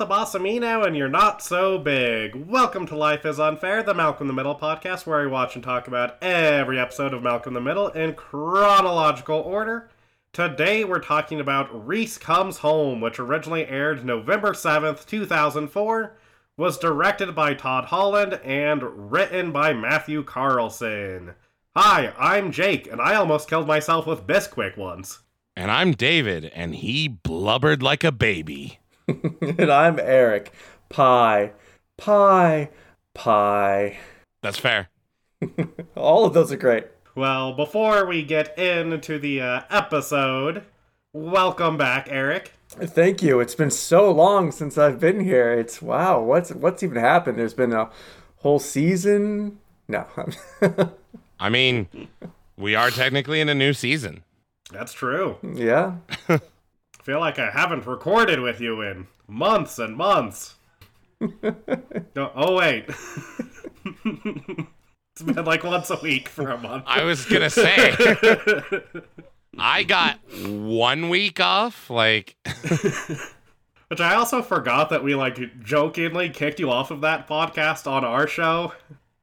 The boss now, and you're not so big. Welcome to Life is Unfair, the Malcolm in the Middle podcast, where I watch and talk about every episode of Malcolm in the Middle in chronological order. Today we're talking about Reese Comes Home, which originally aired November 7th, 2004, was directed by Todd Holland, and written by Matthew Carlson. Hi, I'm Jake, and I almost killed myself with Bisquick once. And I'm David, and he blubbered like a baby. and I'm Eric. Pie, pie, pie. That's fair. All of those are great. Well, before we get into the uh, episode, welcome back, Eric. Thank you. It's been so long since I've been here. It's wow. What's what's even happened? There's been a whole season. No. I mean, we are technically in a new season. That's true. yeah. I feel like I haven't recorded with you in months and months. no, oh wait. it's been like once a week for a month. I was gonna say I got one week off, like Which I also forgot that we like jokingly kicked you off of that podcast on our show.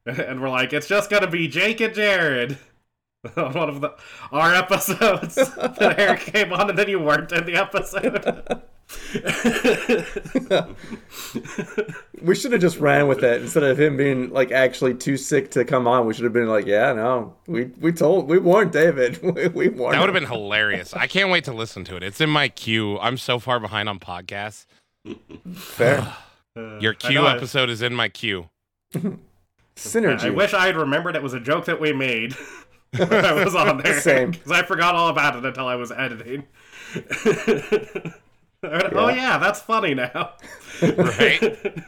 And we're like, it's just gonna be Jake and Jared. On one of the our episodes that Eric came on and then you weren't in the episode. we should have just ran with it instead of him being like actually too sick to come on. We should have been like, yeah, no, we we told we warned David. We, we warned. That would have been hilarious. I can't wait to listen to it. It's in my queue. I'm so far behind on podcasts. Fair. Your queue episode is in my queue. Synergy. I wish I had remembered it was a joke that we made. I was on there. Same. Because I forgot all about it until I was editing. Oh yeah, that's funny now. Right?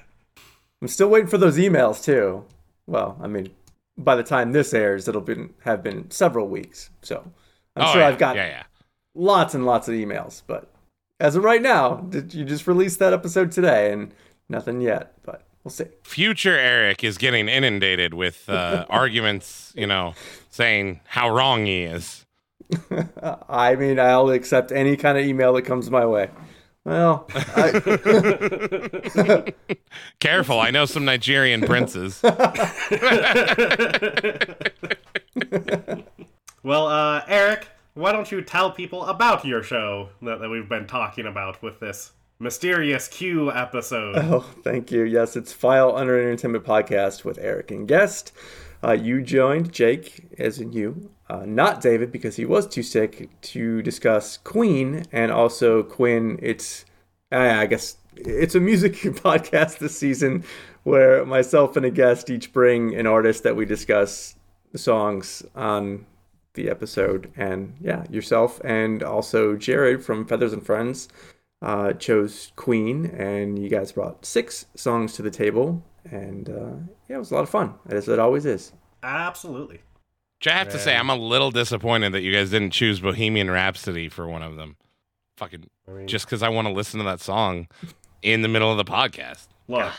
I'm still waiting for those emails too. Well, I mean, by the time this airs, it'll been have been several weeks. So I'm Oh, sure yeah. I've got yeah, yeah. lots and lots of emails. But as of right now, did you just released that episode today and nothing yet? But we'll see. Future Eric is getting inundated with uh, arguments, you know, saying how wrong he is. I mean, I'll accept any kind of email that comes my way. Well, I, Careful, I know some Nigerian princes. Well, uh, Eric, why don't you tell people about your show that, that we've been talking about with this mysterious Q episode? oh, thank you. Yes, it's File Under Entertainment podcast with Eric and guest. Uh, you joined Jake, as in you, uh, not David because he was too sick to discuss Queen and also Quinn. It's, I guess, it's a music podcast this season where myself and a guest each bring an artist that we discuss songs on the episode. And yeah, yourself and also Jared from Feathers and Friends uh, chose Queen, and you guys brought six songs to the table. And uh, yeah, it was a lot of fun, as it always is. Absolutely. Which I have to say, I'm a little disappointed that you guys didn't choose Bohemian Rhapsody for one of them. Fucking I mean, just because I want to listen to that song in the middle of the podcast. look.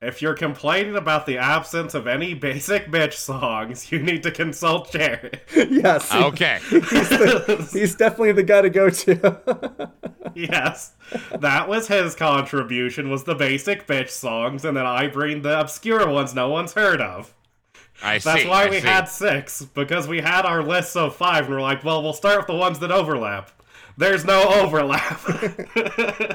If you're complaining about the absence of any basic bitch songs, you need to consult Jared. yes, he- Okay. he's, the- he's definitely the guy to go to. yes, that was his contribution. Was the basic bitch songs, and then I bring the obscure ones no one's heard of. I see. That's why I we see. had six because we had our list of five, and we're like, well, we'll start with the ones that overlap. There's no overlap.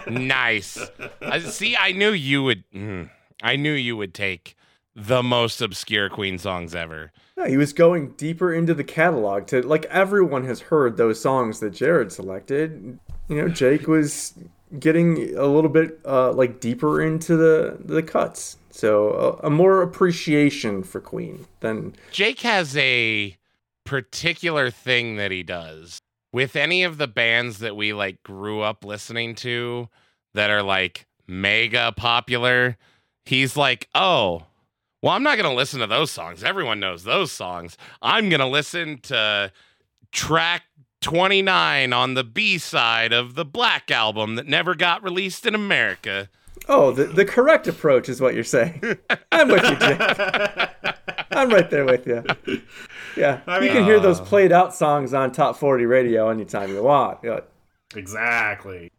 nice. I see. I knew you would. mm, I knew you would take the most obscure Queen songs ever. no, he was going deeper into the catalog to like everyone has heard those songs that Jared selected. You know, Jake was getting a little bit uh, like deeper into the the cuts, so a, a more appreciation for Queen than Jake has a particular thing that he does with any of the bands that we like grew up listening to that are like mega popular. He's like, oh, well, I'm not going to listen to those songs. Everyone knows those songs. I'm going to listen to track 29 on the B side of the Black album that never got released in America. Oh, the, the correct approach is what you're saying. I'm with you, Jake. I'm right there with you. Yeah, I you mean- can hear uh, those played out songs on Top 40 radio anytime you want. You're like, exactly.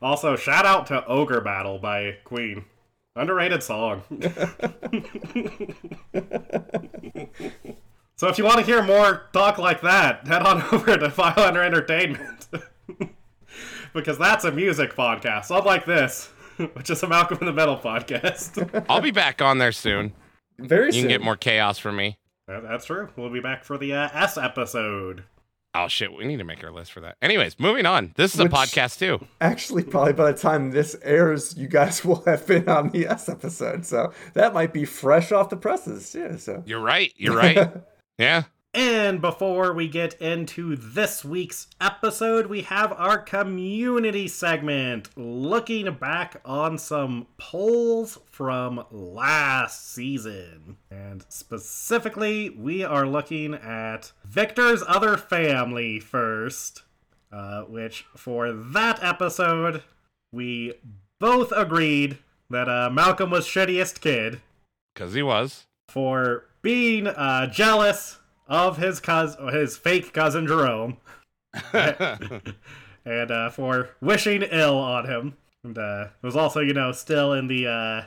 Also, shout out to Ogre Battle by Queen. Underrated song. so if you want to hear more talk like that, head on over to File Under Entertainment. because that's a music podcast, unlike this, which is a Malcolm in the Middle podcast. I'll be back on there soon. Very You soon. You can get more chaos from me. That's true. We'll be back for the uh, S episode. Oh shit, we need to make our list for that. Anyways, moving on. This is a podcast too. Actually, probably by the time this airs, you guys will have been on the S episode, so that might be fresh off the presses. Yeah. So You're right. You're right. yeah. And before we get into this week's episode, we have our community segment looking back on some polls from last season. And specifically, we are looking at Victor's other family first, uh, which for that episode, we both agreed that uh, Malcolm was shittiest kid Because he was. for being uh, jealous of his cousin, his fake cousin Jerome, and uh, for wishing ill on him. And uh, it was also, you know, still in the uh,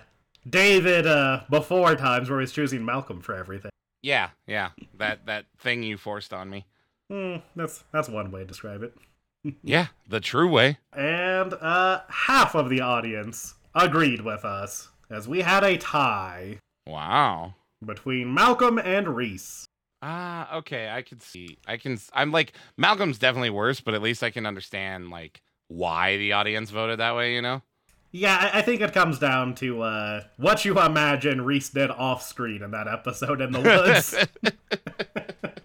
David uh, before times where he's choosing Malcolm for everything. yeah, yeah. That that thing you forced on me. Hmm, that's that's one way to describe it. Yeah, the true way. And uh, half of the audience agreed with us as we had a tie Wow. between Malcolm and Reese. Ah, okay. I can see. I can. I'm like Malcolm's definitely worse, but at least I can understand like why the audience voted that way. You know. Yeah, I, I think it comes down to uh, what you imagine Reese did off screen in that episode in the woods.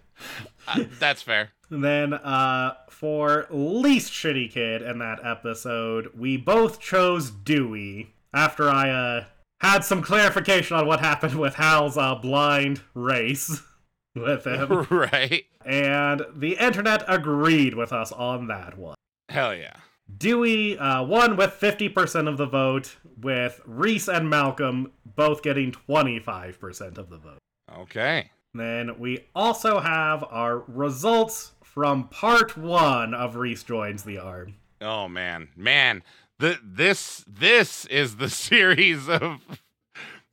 Uh, that's fair. Then uh, for least shitty kid in that episode, we both chose Dewey after I uh, had some clarification on what happened with Hal's uh, blind race with him. right. and the internet agreed with us on that one. Hell yeah. Dewey uh, won with 50% of the vote, with Reese and Malcolm both getting 25% of the vote. Okay. Then we also have our results from part one of Reese Joins the Arm. Oh man, man. The this this is the series of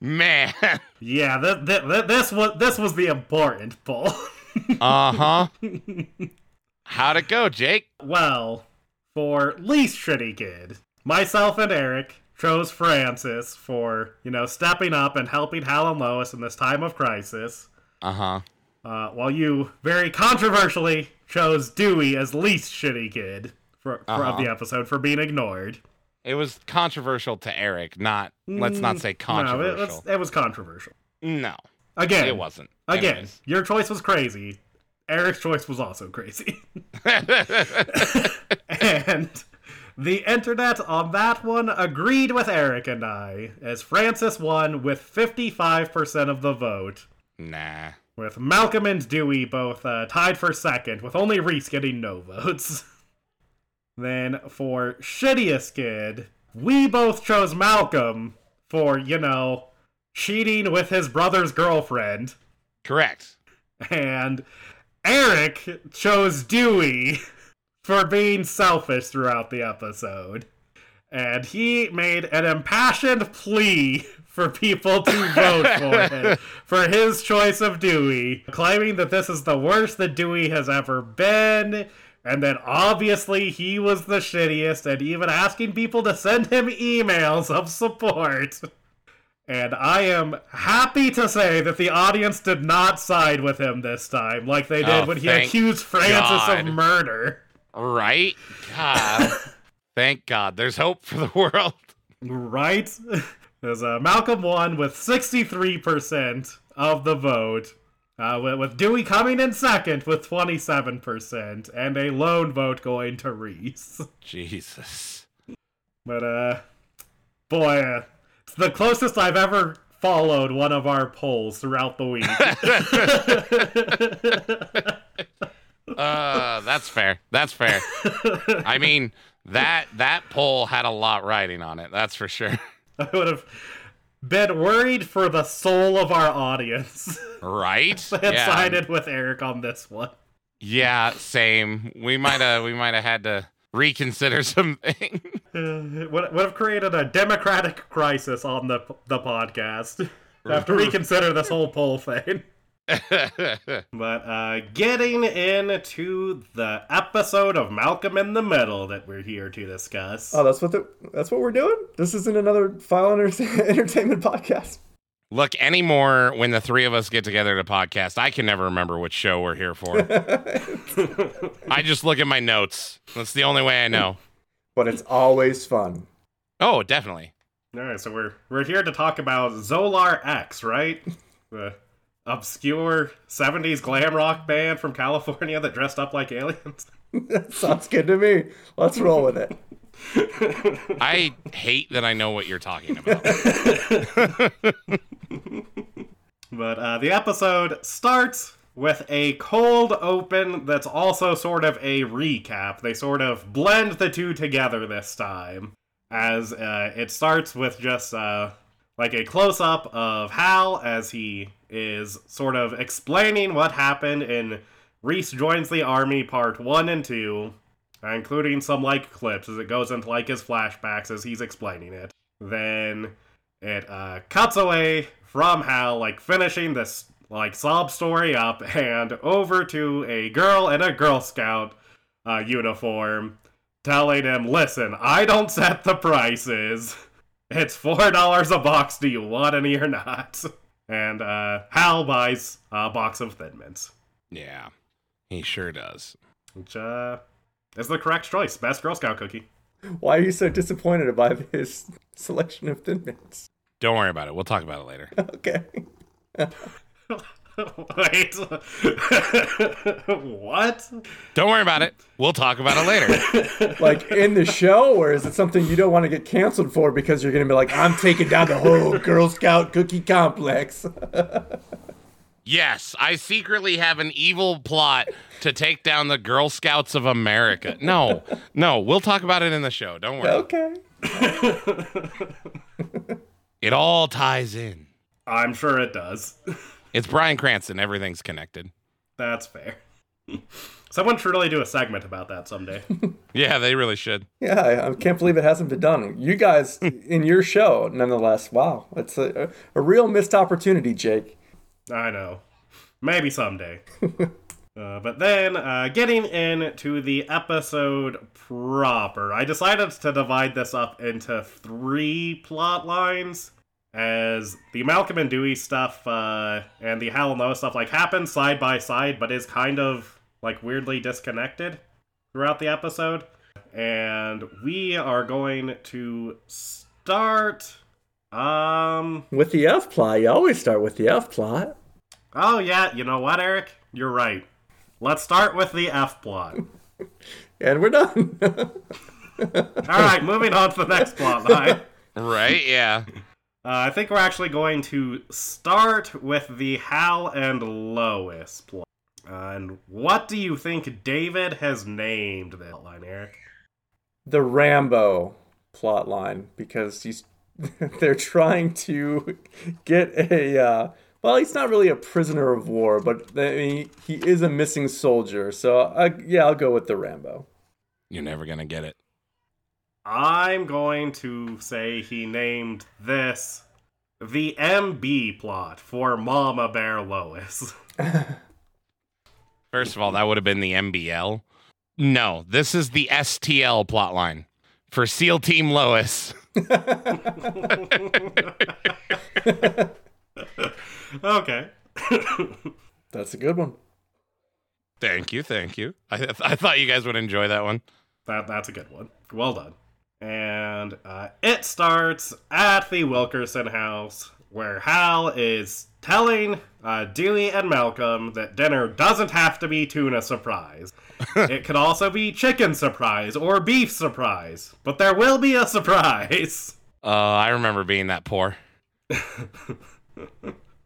man. Yeah, th- th- th- this was this was the important poll. Uh huh. How'd it go, Jake? well, for least shitty kid, myself and Eric chose Francis for you know stepping up and helping Hal and Lois in this time of crisis. Uh huh. Uh, while you very controversially chose Dewey as least shitty kid for, for of Uh-huh. the episode for being ignored. It was controversial to Eric, not let's not say No, controversial. it was, it was controversial. No, Again, it wasn't. Again, Anyways. your choice was crazy. Eric's choice was also crazy. and the internet on that one agreed with Eric and I, as Francis won with 55% of the vote, nah. with Malcolm and Dewey both uh, tied for second, with only Reese getting no votes. then for shittiest kid, we both chose Malcolm for, you know, cheating with his brother's girlfriend. Correct. And Eric chose Dewey for being selfish throughout the episode. And he made an impassioned plea for people to vote for him for his choice of Dewey, claiming that this is the worst that Dewey has ever been. And then obviously he was the shittiest, and even asking people to send him emails of support. And I am happy to say that the audience did not side with him this time, like they did Oh, when he accused Francis God. of murder. Right? God. Thank God. There's hope for the world. Right? There's uh, Malcolm won with 63% of the vote, uh, with, with Dewey coming in second with 27%, and a lone vote going to Reese. Jesus. But, uh, boy, uh, it's the closest I've ever followed one of our polls throughout the week. Uh, that's fair. That's fair. I mean, that that poll had a lot riding on it. That's for sure. I would have been worried for the soul of our audience Right? that yeah. sided with Eric on this one. Yeah, same. We might have we might have had to reconsider something. Uh, would, would have created a democratic crisis on the the podcast. have to reconsider this whole poll thing. But uh, getting into the episode of Malcolm in the Middle that we're here to discuss. Oh, that's what the, that's what we're doing. This isn't another file enter- entertainment podcast. Look, anymore when the three of us get together to podcast, I can never remember which show we're here for. I just look at my notes. That's the only way I know. But it's always fun. Oh, definitely. All right, so we're we're here to talk about Zolar X, right? The obscure '70s glam rock band from California that dressed up like aliens. that sounds good to me. Let's roll with it. I hate that I know what you're talking about. But uh, the episode starts with a cold open that's also sort of a recap. They sort of blend the two together this time, as uh, it starts with just uh, like a close up of Hal as he is sort of explaining what happened in Reese Joins the Army Part 1 and 2, uh, including some like clips as it goes into like his flashbacks as he's explaining it. Then it uh, cuts away from Hal, like finishing this like sob story up, and over to a girl in a Girl Scout uh, uniform, telling him, "Listen, I don't set the prices. It's four dollars a box. Do you want any or not?" And uh, Hal buys a box of Thin Mints, Yeah, he sure does. which uh, is the correct choice. Best Girl Scout cookie. Why are you so disappointed about his selection of Thin Mints? Don't worry about it. We'll talk about it later. Okay. Wait, what? Don't worry about it. We'll talk about it later. Like in the show, or is it something you don't want to get canceled for because you're going to be like, I'm taking down the whole Girl Scout cookie complex? Yes, I secretly have an evil plot to take down the Girl Scouts of America. No, no, we'll talk about it in the show. Don't worry. okay. It all ties in. I'm sure it does. It's Bryan Cranston. Everything's connected. That's fair. Someone should really do a segment about that someday. Yeah, they really should. Yeah, I, I can't believe it hasn't been done. You guys in your show, nonetheless. Wow, it's a, a real missed opportunity, Jake. I know. Maybe someday. uh, but then, uh, getting into the episode proper, I decided to divide this up into three plot lines. As the Malcolm and Dewey stuff uh, and the Hal and Noah stuff like happen side by side, but is kind of like weirdly disconnected throughout the episode. And we are going to start. Um. With the F plot, you always start with the F plot. Oh, yeah, you know what, Eric? You're right. Let's start with the F plot. And we're done. Alright, moving on to the next plot line. Right? Yeah. Uh, I think we're actually going to start with the Hal and Lois plot. Uh, and what do you think David has named this line, Eric? the Rambo plot line because he's they're trying to get a uh, well he's not really a prisoner of war but I mean, he is a missing soldier so I, yeah I'll go with the Rambo You're never going to get it. I'm going to say he named this the MB plot for Mama Bear Lois. First of all, that would have been the MBL. No, this is the STL plotline for SEAL Team Lois. okay. that's a good one Thank you, thank you. I, th- I thought you guys would enjoy that one. That that's a good one. Well done. And uh, it starts at the Wilkerson house, where Hal is telling uh, Dewey and Malcolm that dinner doesn't have to be tuna surprise. it could also be chicken surprise or beef surprise, but there will be a surprise. Uh, I remember being that poor.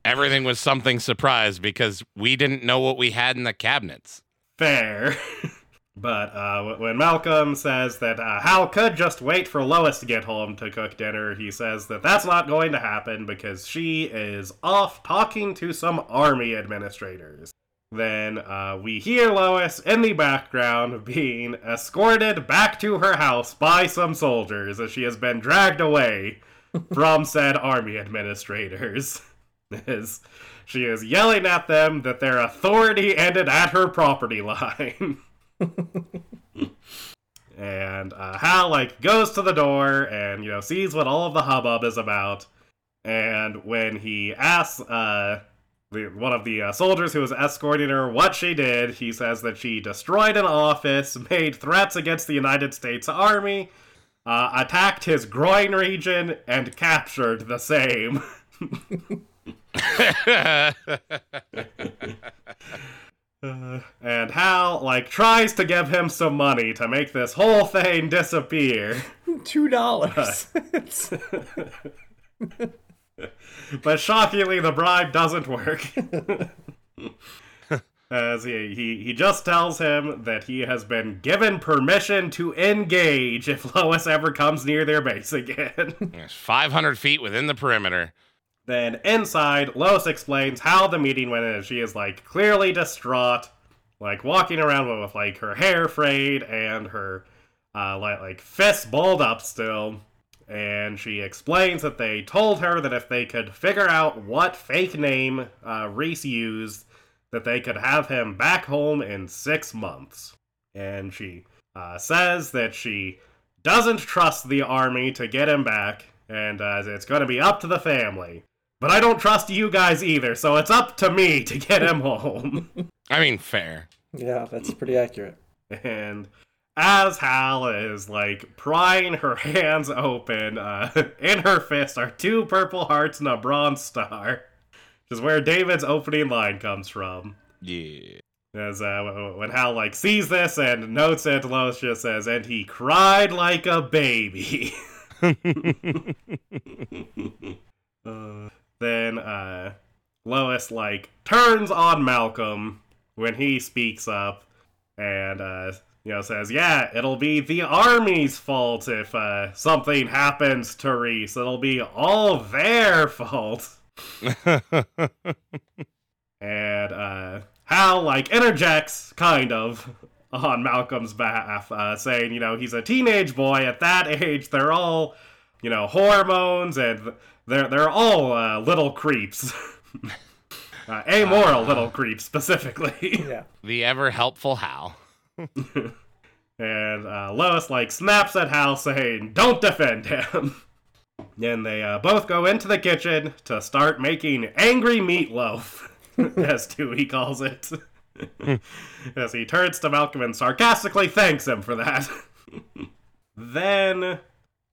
Everything was something surprise because we didn't know what we had in the cabinets. Fair. but uh, when Malcolm says that uh, Hal could just wait for Lois to get home to cook dinner, he says that that's not going to happen because she is off talking to some army administrators. then uh, we hear Lois in the background being escorted back to her house by some soldiers as she has been dragged away from said army administrators. She is yelling at them that their authority ended at her property line. and uh, Hal like goes to the door and you know sees what all of the hubbub is about. And when he asks uh, the, one of the uh, soldiers who was escorting her what she did, he says that she destroyed an office, made threats against the United States Army, uh, attacked his groin region, and captured the same. Uh, and Hal like tries to give him some money to make this whole thing disappear. Two dollars. but shockingly, the bribe doesn't work. As he, he, he just tells him that he has been given permission to engage if Lois ever comes near their base again. Yes, 500 feet within the perimeter. Then inside, Lois explains how the meeting went, and she is like clearly distraught, like walking around with like her hair frayed and her uh, like like fists balled up still. And she explains that they told her that if they could figure out what fake name uh, Reese used, that they could have him back home in six months. And she uh, says that she doesn't trust the army to get him back, and uh, it's going to be up to the family. But I don't trust you guys either, so it's up to me to get him home. I mean, fair. yeah, that's pretty accurate. and as Hal is like prying her hands open, uh, in her fist are two purple hearts and a bronze star, which is where David's opening line comes from. Yeah. As uh, when Hal like sees this and notes it, Lois just says, "And he cried like a baby." uh, then uh, Lois like turns on Malcolm when he speaks up, and uh, you know says, "Yeah, it'll be the army's fault if uh, something happens to Reese. It'll be all their fault." and uh, Hal like interjects kind of on Malcolm's behalf, uh, saying, you know, he's a teenage boy. At that age, they're all, you know, hormones, and they're they're all uh, little creeps, uh, amoral little creeps specifically. Yeah. the ever helpful Hal. And uh, Lois like snaps at Hal, saying, "Don't defend him." And they uh, both go into the kitchen to start making angry meatloaf, as Dewey calls it. as he turns to Malcolm and sarcastically thanks him for that. then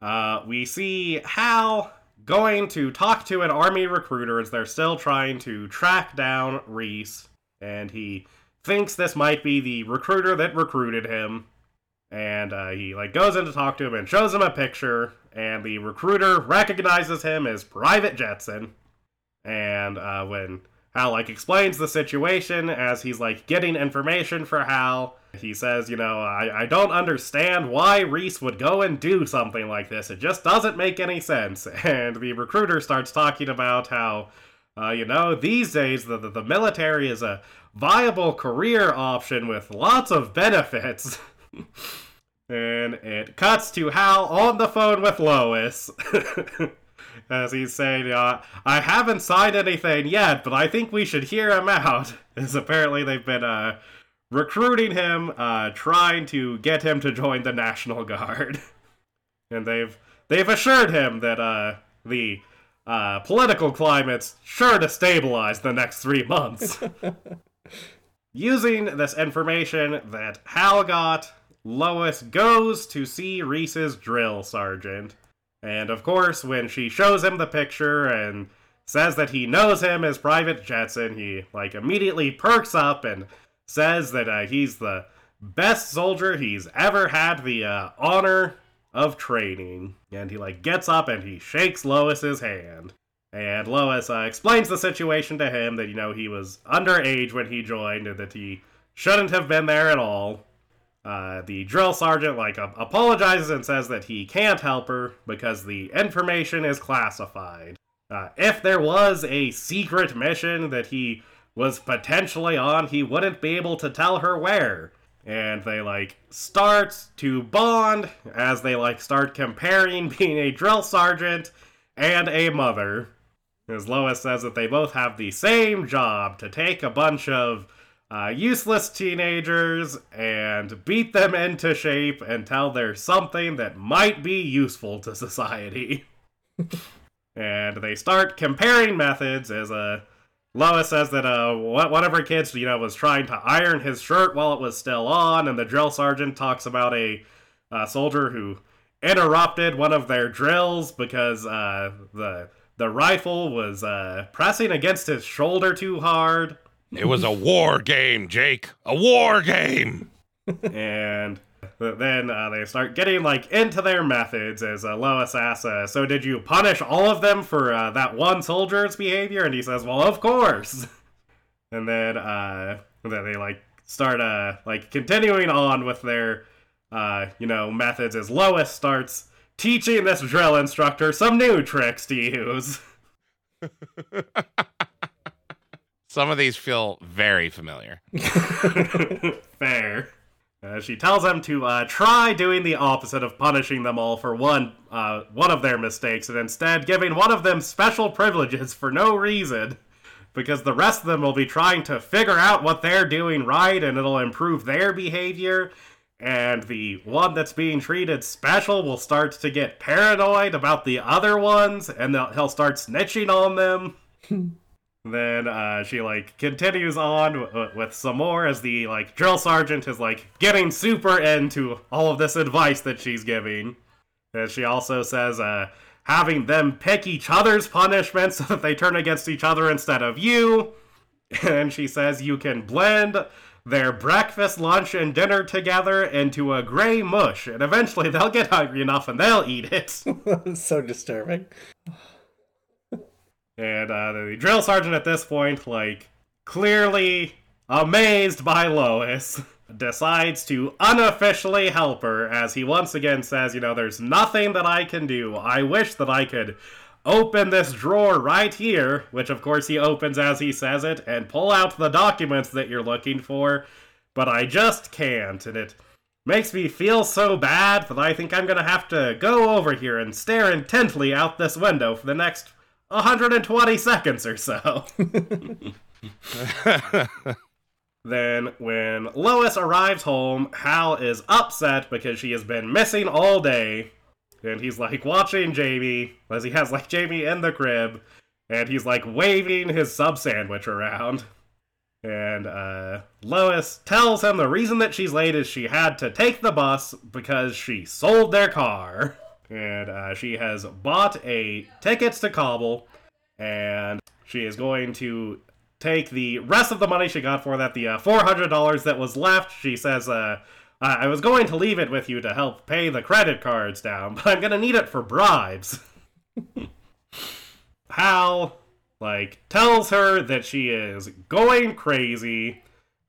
uh, we see Hal going to talk to an army recruiter as they're still trying to track down Reese, and he thinks this might be the recruiter that recruited him. And uh, he like goes in to talk to him and shows him a picture, and the recruiter recognizes him as Private Jetson. And uh, when Hal like explains the situation as he's like getting information for Hal, he says, you know, I, I don't understand why Reese would go and do something like this. It just doesn't make any sense. And the recruiter starts talking about how, uh, you know, these days the, the, the military is a viable career option with lots of benefits. and it cuts to Hal on the phone with Lois. As he's saying, uh, I haven't signed anything yet, but I think we should hear him out. As apparently they've been uh, recruiting him, uh, trying to get him to join the National Guard. and they've they've assured him that uh, the uh, political climate's sure to stabilize the next three months. Using this information that Hal got, Lois goes to see Reese's drill sergeant. And of course, when she shows him the picture and says that he knows him as Private Jetson, he like immediately perks up and says that uh, he's the best soldier he's ever had the uh, honor of training. And he like gets up and he shakes Lois's hand. And Lois uh, explains the situation to him that you know he was underage when he joined and that he shouldn't have been there at all. Uh, the drill sergeant like uh, apologizes and says that he can't help her because the information is classified. Uh, if there was a secret mission that he was potentially on, he wouldn't be able to tell her where. And they like start to bond as they like start comparing being a drill sergeant and a mother. As Lois says that they both have the same job to take a bunch of uh, useless teenagers and beat them into shape until they're something that might be useful to society. and they start comparing methods as a Lois says that uh, one of her kids, you know, was trying to iron his shirt while it was still on, and the drill sergeant talks about a uh, soldier who interrupted one of their drills because uh, the the rifle was uh, pressing against his shoulder too hard. It was a war game, Jake. A war game. and then uh, they start getting like into their methods as uh, Lois asks, uh, "So did you punish all of them for uh, that one soldier's behavior?" And he says, "Well, of course." and then uh, then they like start uh like continuing on with their uh you know methods as Lois starts teaching this drill instructor some new tricks to use. Some of these feel very familiar. Fair. Uh, she tells them to uh, try doing the opposite of punishing them all for one uh, one of their mistakes, and instead giving one of them special privileges for no reason, because the rest of them will be trying to figure out what they're doing right, and it'll improve their behavior. And the one that's being treated special will start to get paranoid about the other ones, and he'll start snitching on them. Then uh, she like continues on w- with some more as the like drill sergeant is like getting super into all of this advice that she's giving. And she also says uh, having them pick each other's punishments so that they turn against each other instead of you. And she says you can blend their breakfast, lunch, and dinner together into a gray mush, and eventually they'll get hungry enough and they'll eat it. so disturbing. And uh, the drill sergeant at this point, like, clearly amazed by Lois, decides to unofficially help her as he once again says, You know, there's nothing that I can do. I wish that I could open this drawer right here, which of course he opens as he says it, and pull out the documents that you're looking for, but I just can't, and it makes me feel so bad that I think I'm gonna have to go over here and stare intently out this window for the next 120 seconds or so. then, when Lois arrives home, Hal is upset because she has been missing all day. And he's like watching Jamie as he has like Jamie in the crib. And he's like waving his sub sandwich around. And uh, Lois tells him the reason that she's late is she had to take the bus because she sold their car and uh, she has bought a tickets to Kabul, and she is going to take the rest of the money she got for that, the uh, four hundred dollars that was left. She says, uh, "I was going to leave it with you to help pay the credit cards down, but I'm gonna need it for bribes." Hal, like, tells her that she is going crazy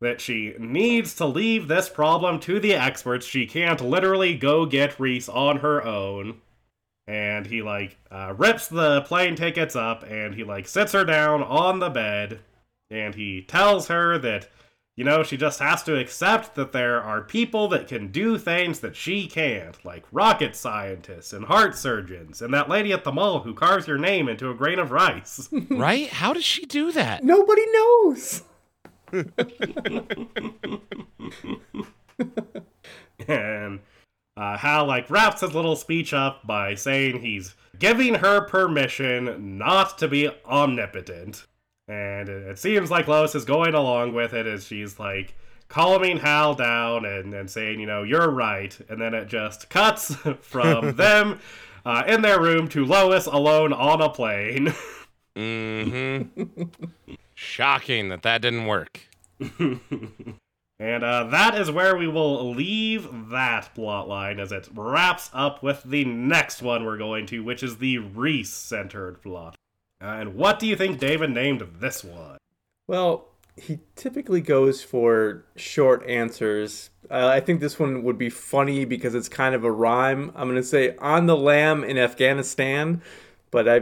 that she needs to leave this problem to the experts. She can't literally go get Reese on her own. And he like uh, rips the plane tickets up and he like sits her down on the bed and he tells her that you know she just has to accept that there are people that can do things that she can't like rocket scientists and heart surgeons and that lady at the mall who carves your name into a grain of rice right how does she do that nobody knows and uh, Hal like wraps his little speech up by saying he's giving her permission not to be omnipotent, and it seems like Lois is going along with it as she's like calming Hal down and, and saying, you know, you're right, and then it just cuts from them uh, in their room to Lois alone on a plane. mm-hmm. Shocking that that didn't work. and uh, that is where we will leave that plot line as it wraps up with the next one we're going to, which is the Reese centered plot. Uh, and what do you think David named this one? Well, he typically goes for short answers. Uh, I think this one would be funny because it's kind of a rhyme. I'm going to say on the lam in Afghanistan, but I.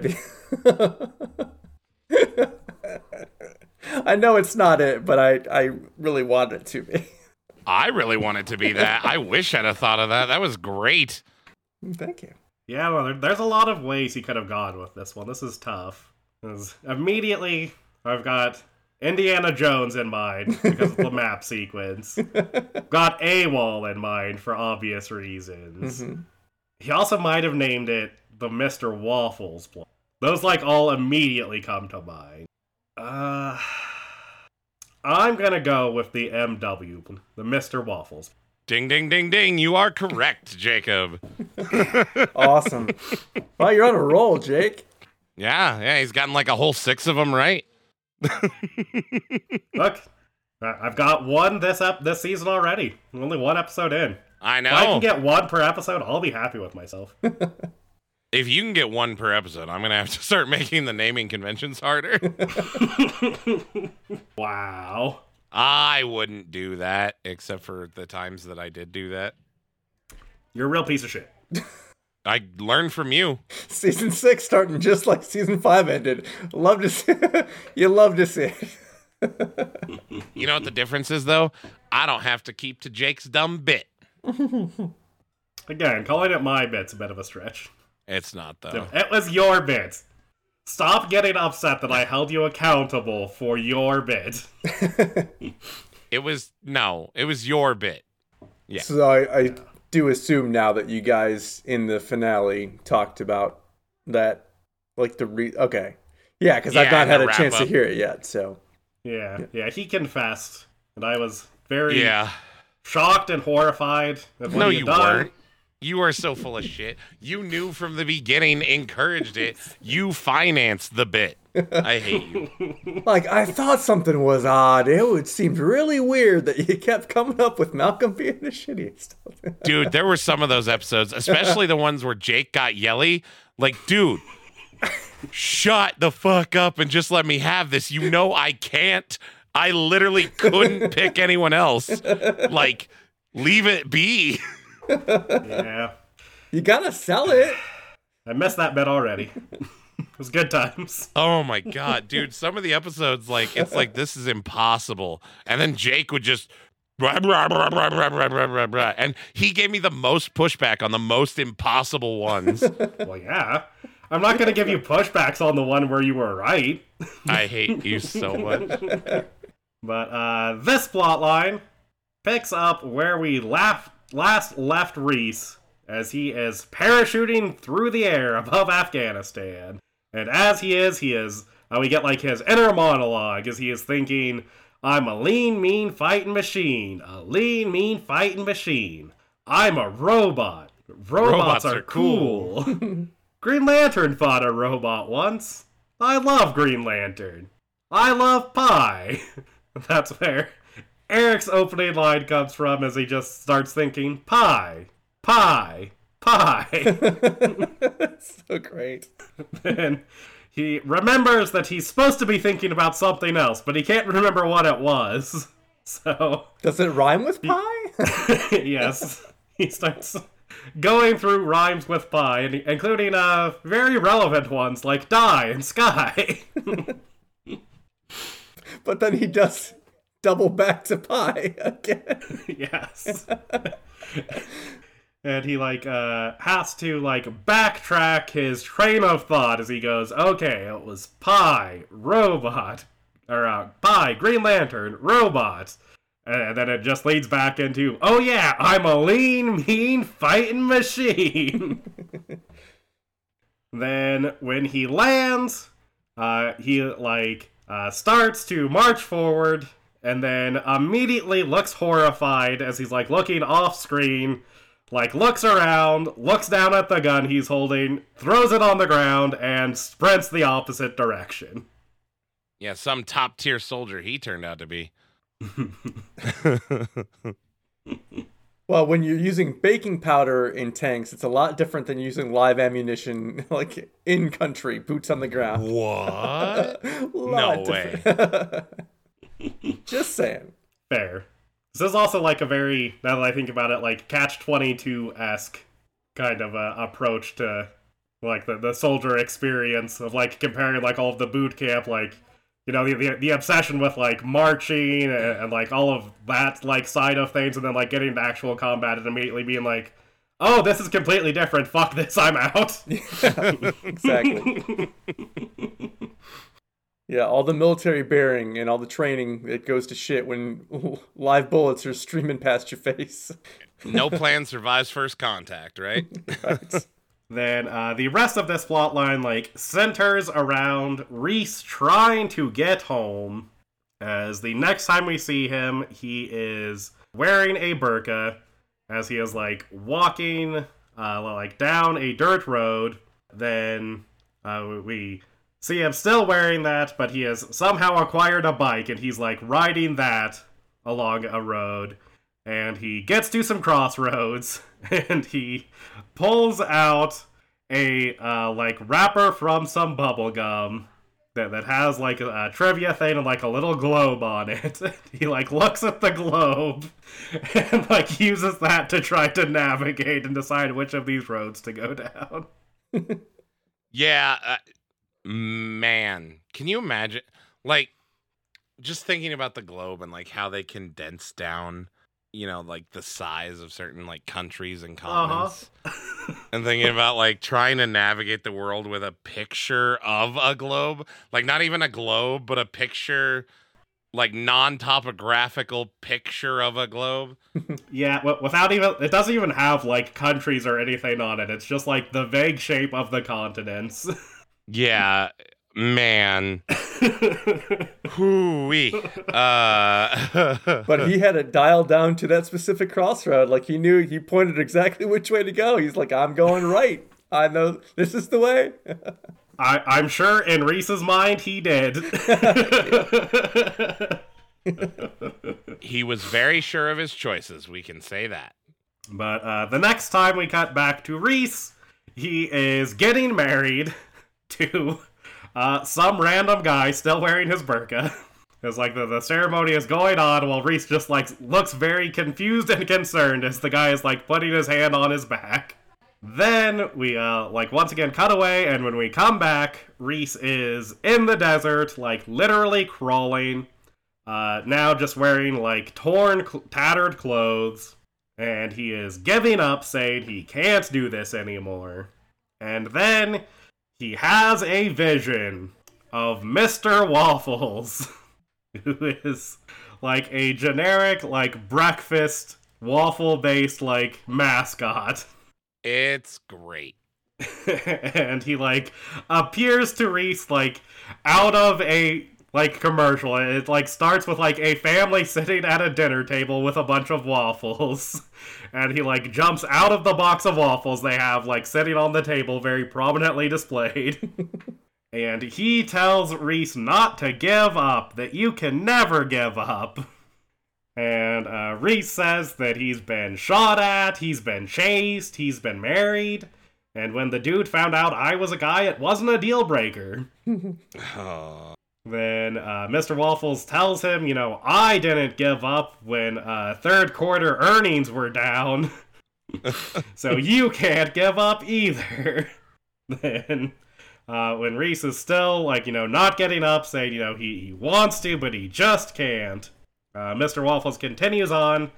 I know it's not it, but I, I really want it to be. I really want it to be that. I wish I'd have thought of that. That was great. Thank you. Yeah, well, there, there's a lot of ways he could have gone with this one. This is tough. 'Cause immediately, I've got Indiana Jones in mind because of the map sequence. got AWOL in mind for obvious reasons. Mhm. He also might have named it the Mr. Waffles plot. Those, like, all immediately come to mind. Uh. I'm gonna go with the MW, the Mr. Waffles. Ding, ding, ding, ding. You are correct, Jacob. Awesome. wow, you're on a roll, Jake. Yeah, yeah. He's gotten like a whole six of them right. Look, I- I've got one this up this season already. Only one episode in. I know. If I can get one per episode, I'll be happy with myself. If you can get one per episode, I'm gonna have to start making the naming conventions harder. wow. I wouldn't do that, except for the times that I did do that. You're a real piece of shit. I learned from you. Season six starting just like season five ended. Love to see. you love to see it. You know what the difference is, though? I don't have to keep to Jake's dumb bit. Again, calling it my bit's a bit of a stretch. It's not though. It was your bit. Stop getting upset that I held you accountable for your bit. It was no. It was your bit. Yeah. So I, I do assume now that you guys in the finale talked about that, like the re. Okay, yeah, because I've not had a chance to hear it yet. So Yeah, yeah, he confessed, and I was very Yeah. shocked and horrified at what No, he you done. weren't. You are so full of shit. You knew from the beginning, encouraged it. You financed the bit. I hate you. like I thought something was odd. It would seemed really weird that you kept coming up with Malcolm being the shittiest. Dude, there were some of those episodes, especially the ones where Jake got yelly. Like, dude, shut the fuck up and just let me have this. You know I can't. I literally couldn't pick anyone else. Like, leave it be. yeah. You gotta sell it. I missed that bit already. It was good times. Oh my god, dude! Some of the episodes, like it's like this is impossible, and then Jake would just. And he gave me the most pushback on the most impossible ones. well, yeah. I'm not going to give you pushbacks on the one where you were right. I hate you so much. but uh, this plot line picks up where we left last left Reese as he is parachuting through the air above Afghanistan. And as he is, he is. Uh, we get like his inner monologue as he is thinking, I'm a lean, mean fighting machine. A lean, mean fighting machine. I'm a robot. Robots, Robots are, are cool." cool. Green Lantern fought a robot once. I love Green Lantern. I love pie. That's where Eric's opening line comes from as he just starts thinking pie, pie, pie. so great. Then he remembers that he's supposed to be thinking about something else, but he can't remember what it was. So, Does it rhyme with pie? yes, he starts going through rhymes with pie, including uh, very relevant ones like die and sky. but then he does double back to pie again. yes. and he like uh has to like backtrack his train of thought as he goes, okay, it was pie, robot, or uh, pie, Green Lantern, robot. And then it just leads back into, oh yeah, I'm a lean, mean fighting machine. then when he lands, uh, he like uh, starts to march forward and then immediately looks horrified as he's like looking off screen like looks around looks down at the gun he's holding throws it on the ground and sprints the opposite direction Yeah, some top tier soldier he turned out to be. Well, when you're using baking powder in tanks, it's a lot different than using live ammunition, like in country, boots on the ground. What? Lot way. Just saying. fair. This is also like a very now that i think about it like catch 22-esque kind of uh, approach to like the, the soldier experience of like comparing like all of the boot camp like you know the, the, the obsession with like marching and, and, like all of that like side of things and then like getting to actual combat and immediately being like oh this is completely different. Fuck this. I'm out. Exactly yeah all the military bearing and all the training it goes to shit when live bullets are streaming past your face no plan survives first contact right, right then uh, the rest of this plot line like centers around Reese trying to get home. As the next time we see him, he is wearing a burqa as he is like walking uh, like down a dirt road. Then uh, we see him still wearing that, but he has somehow acquired a bike and he's like riding that along a road. And he gets to some crossroads and he pulls out a uh, like wrapper from some bubble gum that, that has like a, a, trivia thing and like a little globe on it. he like looks at the globe and like uses that to try to navigate and decide which of these roads to go down. yeah, uh, man, can you imagine like just thinking about the globe and like how they condense down you know, like the size of certain like countries and uh-huh. continents. Uh-huh. and thinking about like trying to navigate the world with a picture of a globe, like not even a globe, but a picture like non-topographical picture of a globe. yeah, without even it doesn't even have like countries or anything on it. It's just like the vague shape of the continents. yeah, man. Hooey. Uh, but he had it dialed down to that specific crossroad. Like he knew he pointed exactly which way to go. He's like, I'm going right. I know this is the way. I, I'm sure in Reese's mind he did. he was very sure of his choices, we can say that. But uh, the next time we cut back to Reese, he is getting married to uh, some random guy still wearing his burqa. It's like the, the ceremony is going on while Reese just like looks very confused and concerned as the guy is like putting his hand on his back. Then we uh like once again cut away, and when we come back, Reese is in the desert, like literally crawling. Uh, now just wearing like torn, tattered clothes, and he is giving up, saying he can't do this anymore. And then he has a vision of Mr. Waffles, who is like a generic, like breakfast waffle based, like mascot. It's great. and he like appears to Reese like out of a like commercial. It like starts with like a family sitting at a dinner table with a bunch of waffles. And he like jumps out of the box of waffles they have like sitting on the table very prominently displayed. and he tells Reese not to give up, that you can never give up. And uh, Reese says that he's been shot at, he's been chased, he's been married. And when the dude found out I was a guy, it wasn't a deal breaker. oh. Then uh, Mr. Waffles tells him, you know, I didn't give up when uh, third quarter earnings were down. so you can't give up either. then uh, when Reese is still, like, you know, not getting up, saying, you know, he, he wants to, but he just can't, uh, Mr. Waffles continues on,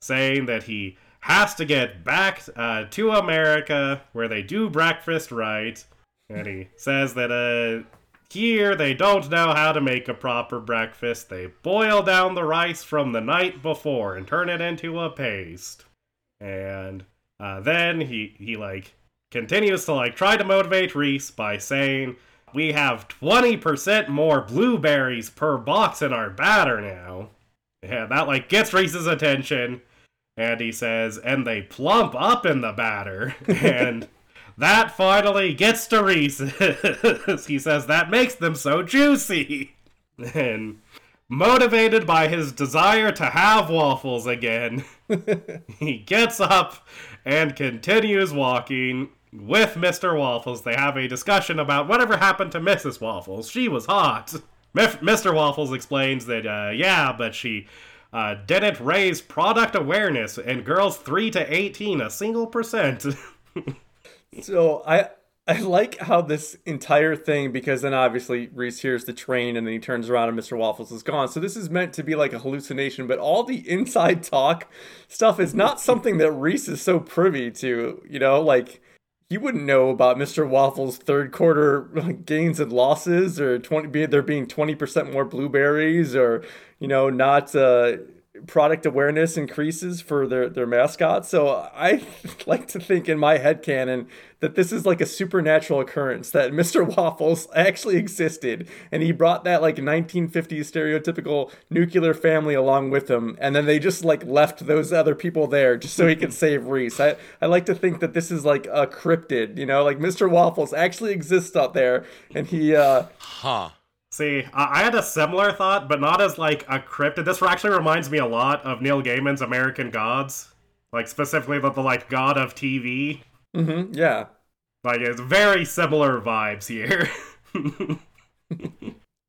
saying that he has to get back uh, to America where they do breakfast right. And he says that uh, here, they don't know how to make a proper breakfast. They boil down the rice from the night before and turn it into a paste. And uh, then he, he, like, continues to, like, try to motivate Reese by saying, We have 20% more blueberries per box in our batter now. And that, like, gets Reese's attention. And he says, And they plump up in the batter. and that finally gets to Reese's. he says that makes them so juicy. And motivated by his desire to have waffles again, he gets up and continues walking with Mr. Waffles. They have a discussion about whatever happened to Mrs. Waffles. She was hot. Mr. Waffles explains that, uh, yeah, but she uh, didn't raise product awareness, in girls 3 to 18 a single percent. So I I like how this entire thing, because then obviously Reese hears the train and then he turns around and Mr. Waffles is gone. So this is meant to be like a hallucination, but all the inside talk stuff is not something that Reese is so privy to. You know, like he wouldn't know about Mr. Waffles' third quarter gains and losses, or twenty be there being twenty percent more blueberries, or you know, not. Uh, product awareness increases for their, their mascot. So I like to think in my head canon that this is like a supernatural occurrence that Mr. Waffles actually existed and he brought that like 1950s stereotypical nuclear family along with him and then they just like left those other people there just so he could save Reese. I, I like to think that this is like a cryptid, you know, like Mr. Waffles actually exists out there and he uh Huh. See, I I had a similar thought, but not as like a cryptid. This actually reminds me a lot of Neil Gaiman's American Gods, like specifically the, the like God of TV. mhm, yeah. Like it's very similar vibes here.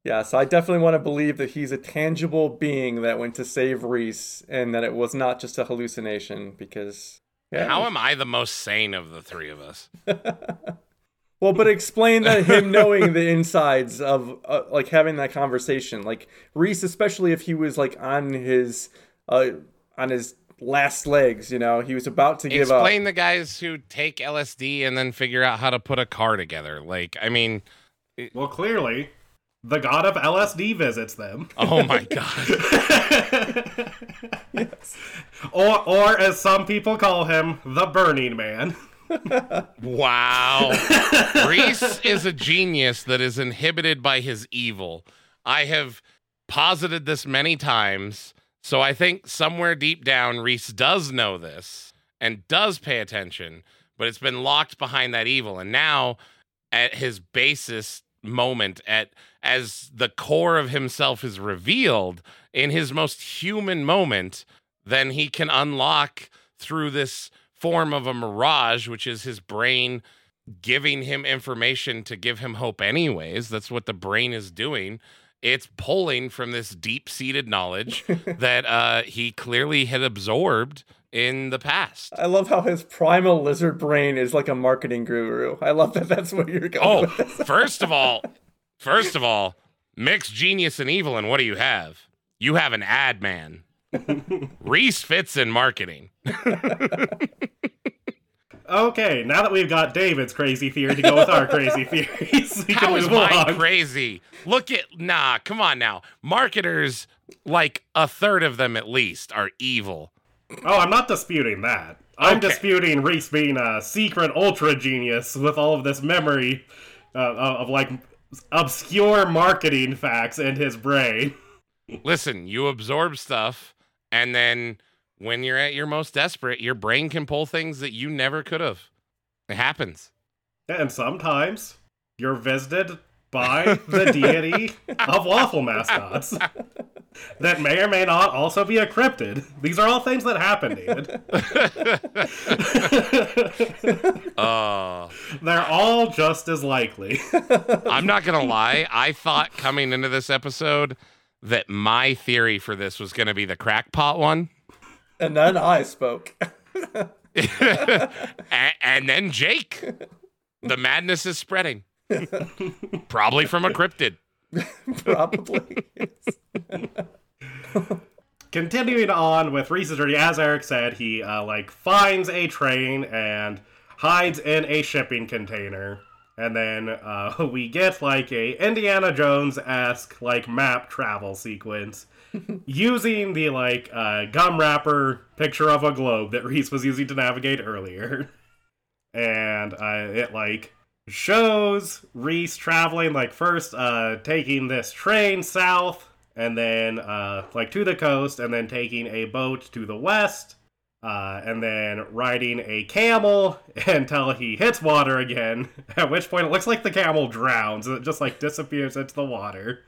Yeah, so I definitely want to believe that he's a tangible being that went to save Reese and that it was not just a hallucination because yeah. How am I the most sane of the three of us? Well, but explain that him knowing the insides of uh, like having that conversation, like Reese, especially if he was like on his uh on his last legs, you know, he was about to give Explain up. Explain the guys who take LSD and then figure out how to put a car together. Like, I mean, well, clearly, the God of LSD visits them. oh my god. Yes. Or, or as some people call him, the Burning Man. Wow. Reese is a genius that is inhibited by his evil. I have posited this many times, so I think somewhere deep down, Reese does know this and does pay attention, but it's been locked behind that evil. And now, at his basis moment, at as the core of himself is revealed in his most human moment, then he can unlock through this form of a mirage, which is his brain giving him information to give him hope, anyways. That's what the brain is doing. It's pulling from this deep seated knowledge that uh, he clearly had absorbed in the past. I love how his primal lizard brain is like a marketing guru. I love that that's what you're going Oh, with. first of all, first of all, mix genius and evil, and what do you have? You have an ad man. Reese fits in marketing. Okay, now that we've got David's crazy theory to go with our crazy theories, we How is mine crazy? Look at nah, come on now. Marketers, like a third of them at least, are evil. Oh, I'm not disputing that. I'm Okay. disputing Reese being a secret ultra genius with all of this memory uh, of, of like obscure marketing facts in his brain. Listen, you absorb stuff, and then when you're at your most desperate, your brain can pull things that you never could have. It happens. And sometimes you're visited by the deity of waffle mascots that may or may not also be a cryptid. These are all things that happen, David. Uh, They're all just as likely. I'm not gonna lie. I thought coming into this episode that my theory for this was gonna be the crackpot one. And then I spoke. A- and then Jake. The madness is spreading. Probably from a cryptid. Probably. Continuing on with Reese's journey, as Eric said, he uh, like finds a train and hides in a shipping container, and then uh, we get like a Indiana Jones esque like map travel sequence using the like uh, gum wrapper picture of a globe that Reese was using to navigate earlier, and uh, it like shows Reese traveling like first uh, taking this train south and then uh, like to the coast, and then taking a boat to the west, uh, and then riding a camel until he hits water again. At which point, it looks like the camel drowns and it just like disappears into the water.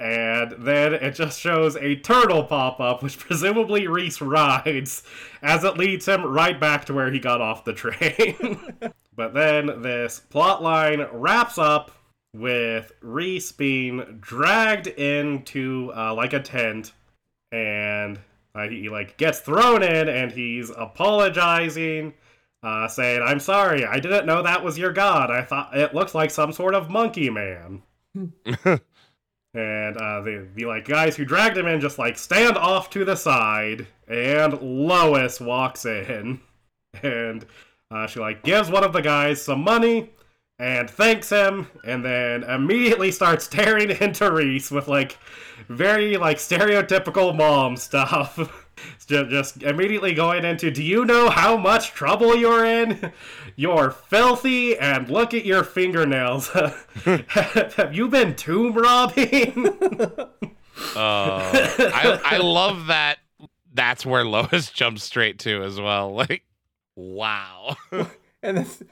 And then it just shows a turtle pop up, which presumably Reese rides, as it leads him right back to where he got off the train. but then this plot line wraps up with Reese being dragged into uh, like a tent, and uh, he like gets thrown in, and he's apologizing uh, saying, I'm sorry, I didn't know that was your god. I thought it looked like some sort of monkey man. and uh, the, the like guys who dragged him in just like stand off to the side, and Lois walks in, and uh, she like gives one of the guys some money and thanks him, and then immediately starts tearing into Reese with like very like stereotypical mom stuff. just, just immediately going into, do you know how much trouble you're in? You're filthy, and look at your fingernails. Have you been tomb robbing? Uh, I, I love that. That's where Lois jumps straight to as well. Like, wow. And the,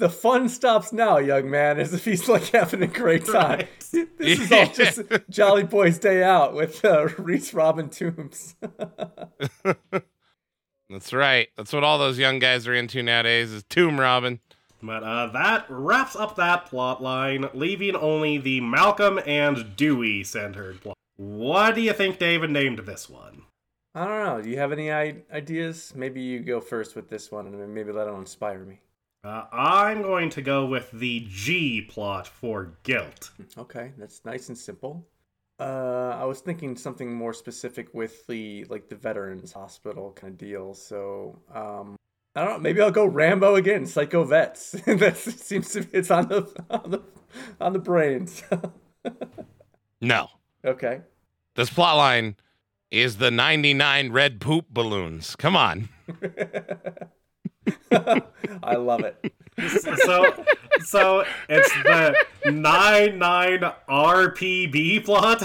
the fun stops now, young man, as if he's like having a great time. Right. This is all just Jolly Boy's Day Out with uh, Reese Robin Toombs. That's right. That's what all those young guys are into nowadays is tomb robbing. But uh, that wraps up that plot line, leaving only the Malcolm and Dewey centered plot. What do you think David named this one? I don't know. Do you have any I- ideas? Maybe you go first with this one, and maybe that'll inspire me. Uh, I'm going to go with the G plot for guilt. Okay, that's nice and simple. Uh, I was thinking something more specific with the like the veterans hospital kind of deal. So um, I don't know. Maybe I'll go Rambo again. Psycho vets. that seems to be it's on the on the on the brains. No. okay. This plot line is the 99 red poop balloons. Come on. I love it. So, so it's the nine nine RPB plot.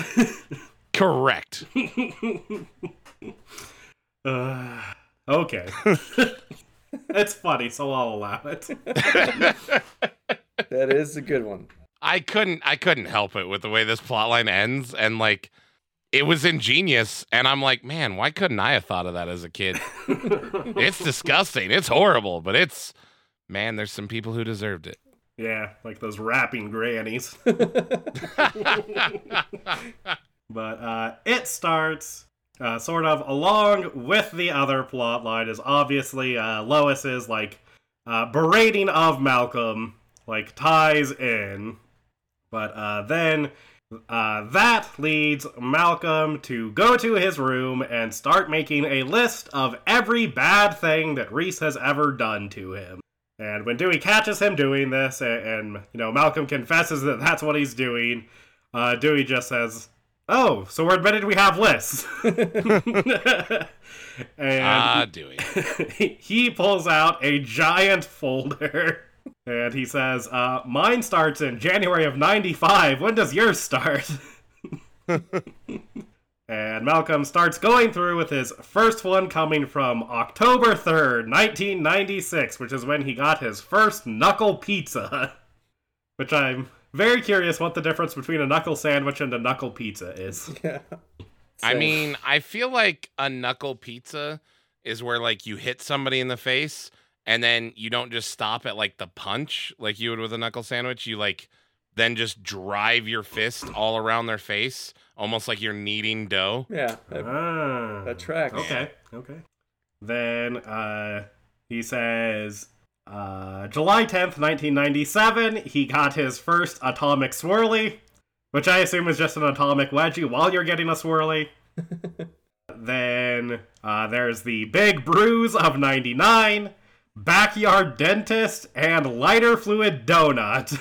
Correct. uh, okay, it's funny, so I'll allow it. That is a good one. I couldn't I couldn't help it with the way this plotline ends and like it was ingenious and I'm like, man, why couldn't I have thought of that as a kid? it's disgusting. It's horrible, but it's man, there's some people who deserved it. Yeah, like those rapping grannies. But uh, it starts uh, sort of along with the other plot line is obviously uh, Lois's like uh, berating of Malcolm like ties in, but uh, then uh, that leads Malcolm to go to his room and start making a list of every bad thing that Reese has ever done to him. And when Dewey catches him doing this, and, and you know Malcolm confesses that that's what he's doing, uh, Dewey just says, "Oh, so we're admitted we have lists." and Ah, Dewey. he, he pulls out a giant folder and he says, uh, Mine starts in January of 95. When does yours start? and Malcolm starts going through with his first one coming from October 3rd, 1996, which is when he got his first knuckle pizza. Which I'm very curious what the difference between a knuckle sandwich and a knuckle pizza is. Yeah. I mean, I feel like a knuckle pizza is where like you hit somebody in the face and then you don't just stop at like the punch like you would with a knuckle sandwich. You like then just drive your fist all around their face, almost like you're kneading dough. yeah, that, Ah. that tracks. Okay, okay. Then uh, he says, uh, July 10th, 1997, he got his first atomic swirly, which I assume is just an atomic wedgie while you're getting a swirly. then uh, there's the big bruise of 99, backyard dentist, and lighter fluid donut.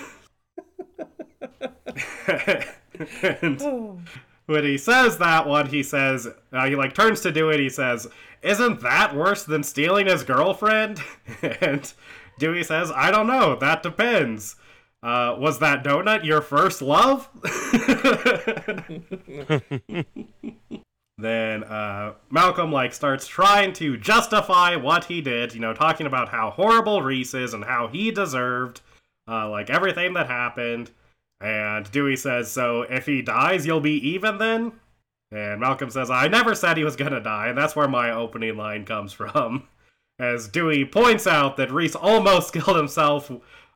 and when he says that one, he says uh, he like turns to do it. He says, "Isn't that worse than stealing his girlfriend?" and Dewey says, "I don't know. That depends. Uh, was that donut your first love?" then uh, Malcolm like starts trying to justify what he did. You know, talking about how horrible Reese is and how he deserved uh, like everything that happened. And Dewey says, So if he dies, you'll be even then? And Malcolm says, I never said he was gonna die, and that's where my opening line comes from. As Dewey points out that Reese almost killed himself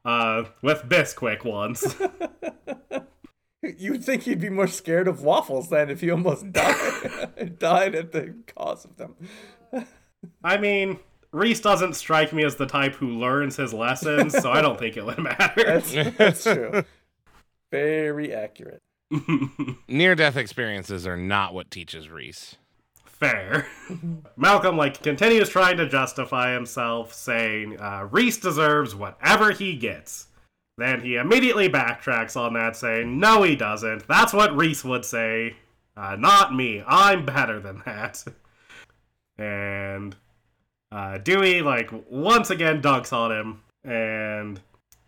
uh, with Bisquick once. You would think he'd be more scared of waffles than if he almost died died at the cause of them. I mean, Reese doesn't strike me as the type who learns his lessons, so I don't think it would matter. That's, that's true. Very accurate. Near death experiences are not what teaches Reese. Fair. Malcolm like continues trying to justify himself, saying uh, Reese deserves whatever he gets. Then he immediately backtracks on that, saying, "No, he doesn't. That's what Reese would say. Uh, not me. I'm better than that." and uh, Dewey like once again dunks on him and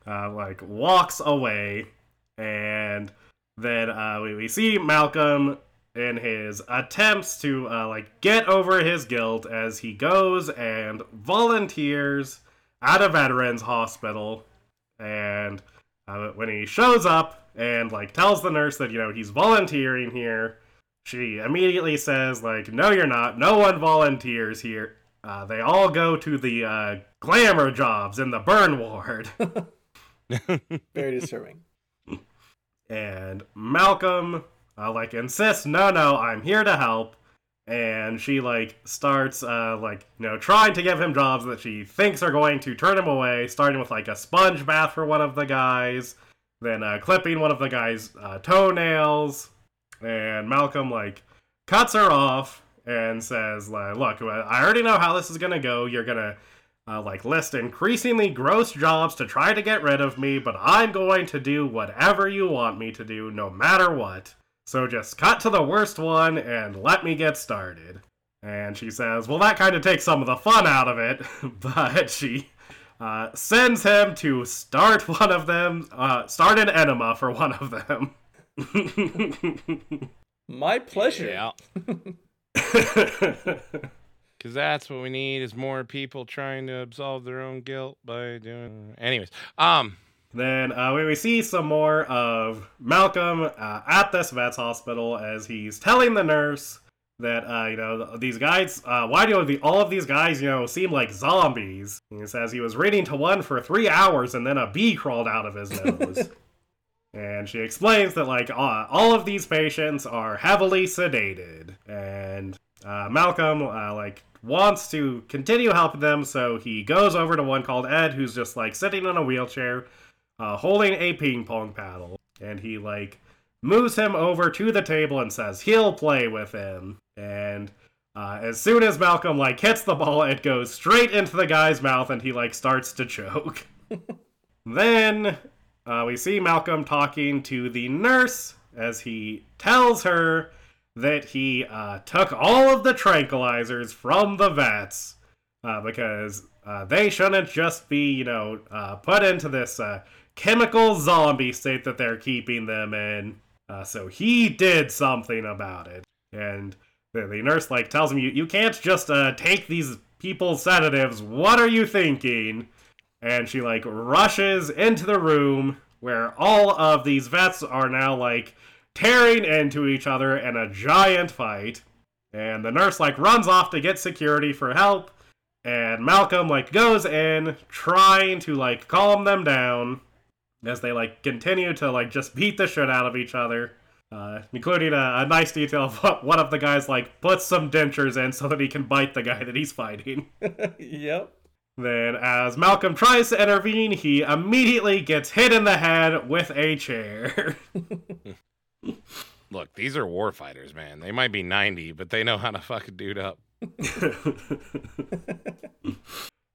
uh, like walks away, and then uh, we, we see Malcolm in his attempts to uh, like get over his guilt as he goes and volunteers at a veterans hospital and uh, when he shows up and like tells the nurse that you know he's volunteering here she immediately says like no you're not no one volunteers here uh, they all go to the uh, glamour jobs in the burn ward Very disturbing. and Malcolm uh, like insists, "No, no, I'm here to help." And she like starts uh, like you know trying to give him jobs that she thinks are going to turn him away, starting with like a sponge bath for one of the guys, then uh, clipping one of the guys' uh, toenails, and Malcolm like cuts her off and says, like, "Look, I already know how this is gonna go. You're gonna." uh, like list increasingly gross jobs to try to get rid of me, but I'm going to do whatever you want me to do, no matter what. So just cut to the worst one and let me get started. And she says, Well, that kind of takes some of the fun out of it, but she uh, sends him to start one of them, uh, start an enema for one of them. My pleasure. Yeah. Because that's what we need is more people trying to absolve their own guilt by doing. Anyways, um, Then uh, we, we see some more of Malcolm uh, at this vet's hospital as he's telling the nurse that uh, you know these guys. Uh, why do the, all of these guys you know seem like zombies? And he says he was reading to one for three hours and then a bee crawled out of his nose. and she explains that like uh, all of these patients are heavily sedated, and uh, Malcolm uh, like wants to continue helping them, so he goes over to one called Ed, who's just like sitting in a wheelchair, uh, holding a ping pong paddle, and he like moves him over to the table and says he'll play with him. And uh, as soon as Malcolm like hits the ball, it goes straight into the guy's mouth, and he like starts to choke. then uh, we see Malcolm talking to the nurse as he tells her that he uh, took all of the tranquilizers from the vets uh, because uh, they shouldn't just be, you know, uh, put into this uh, chemical zombie state that they're keeping them in. Uh, so he did something about it. And the, the nurse, like, tells him, you, you can't just uh, take these people's sedatives. What are you thinking? And she, like, rushes into the room where all of these vets are now, like, tearing into each other in a giant fight. And the nurse like runs off to get security for help. And Malcolm like goes in trying to like calm them down as they like continue to like just beat the shit out of each other. Uh, including a, a nice detail of what one of the guys like puts some dentures in so that he can bite the guy that he's fighting. yep. Then, as Malcolm tries to intervene, he immediately gets hit in the head with a chair. look, these are war fighters, man. They might be 90, but they know how to fuck a dude up.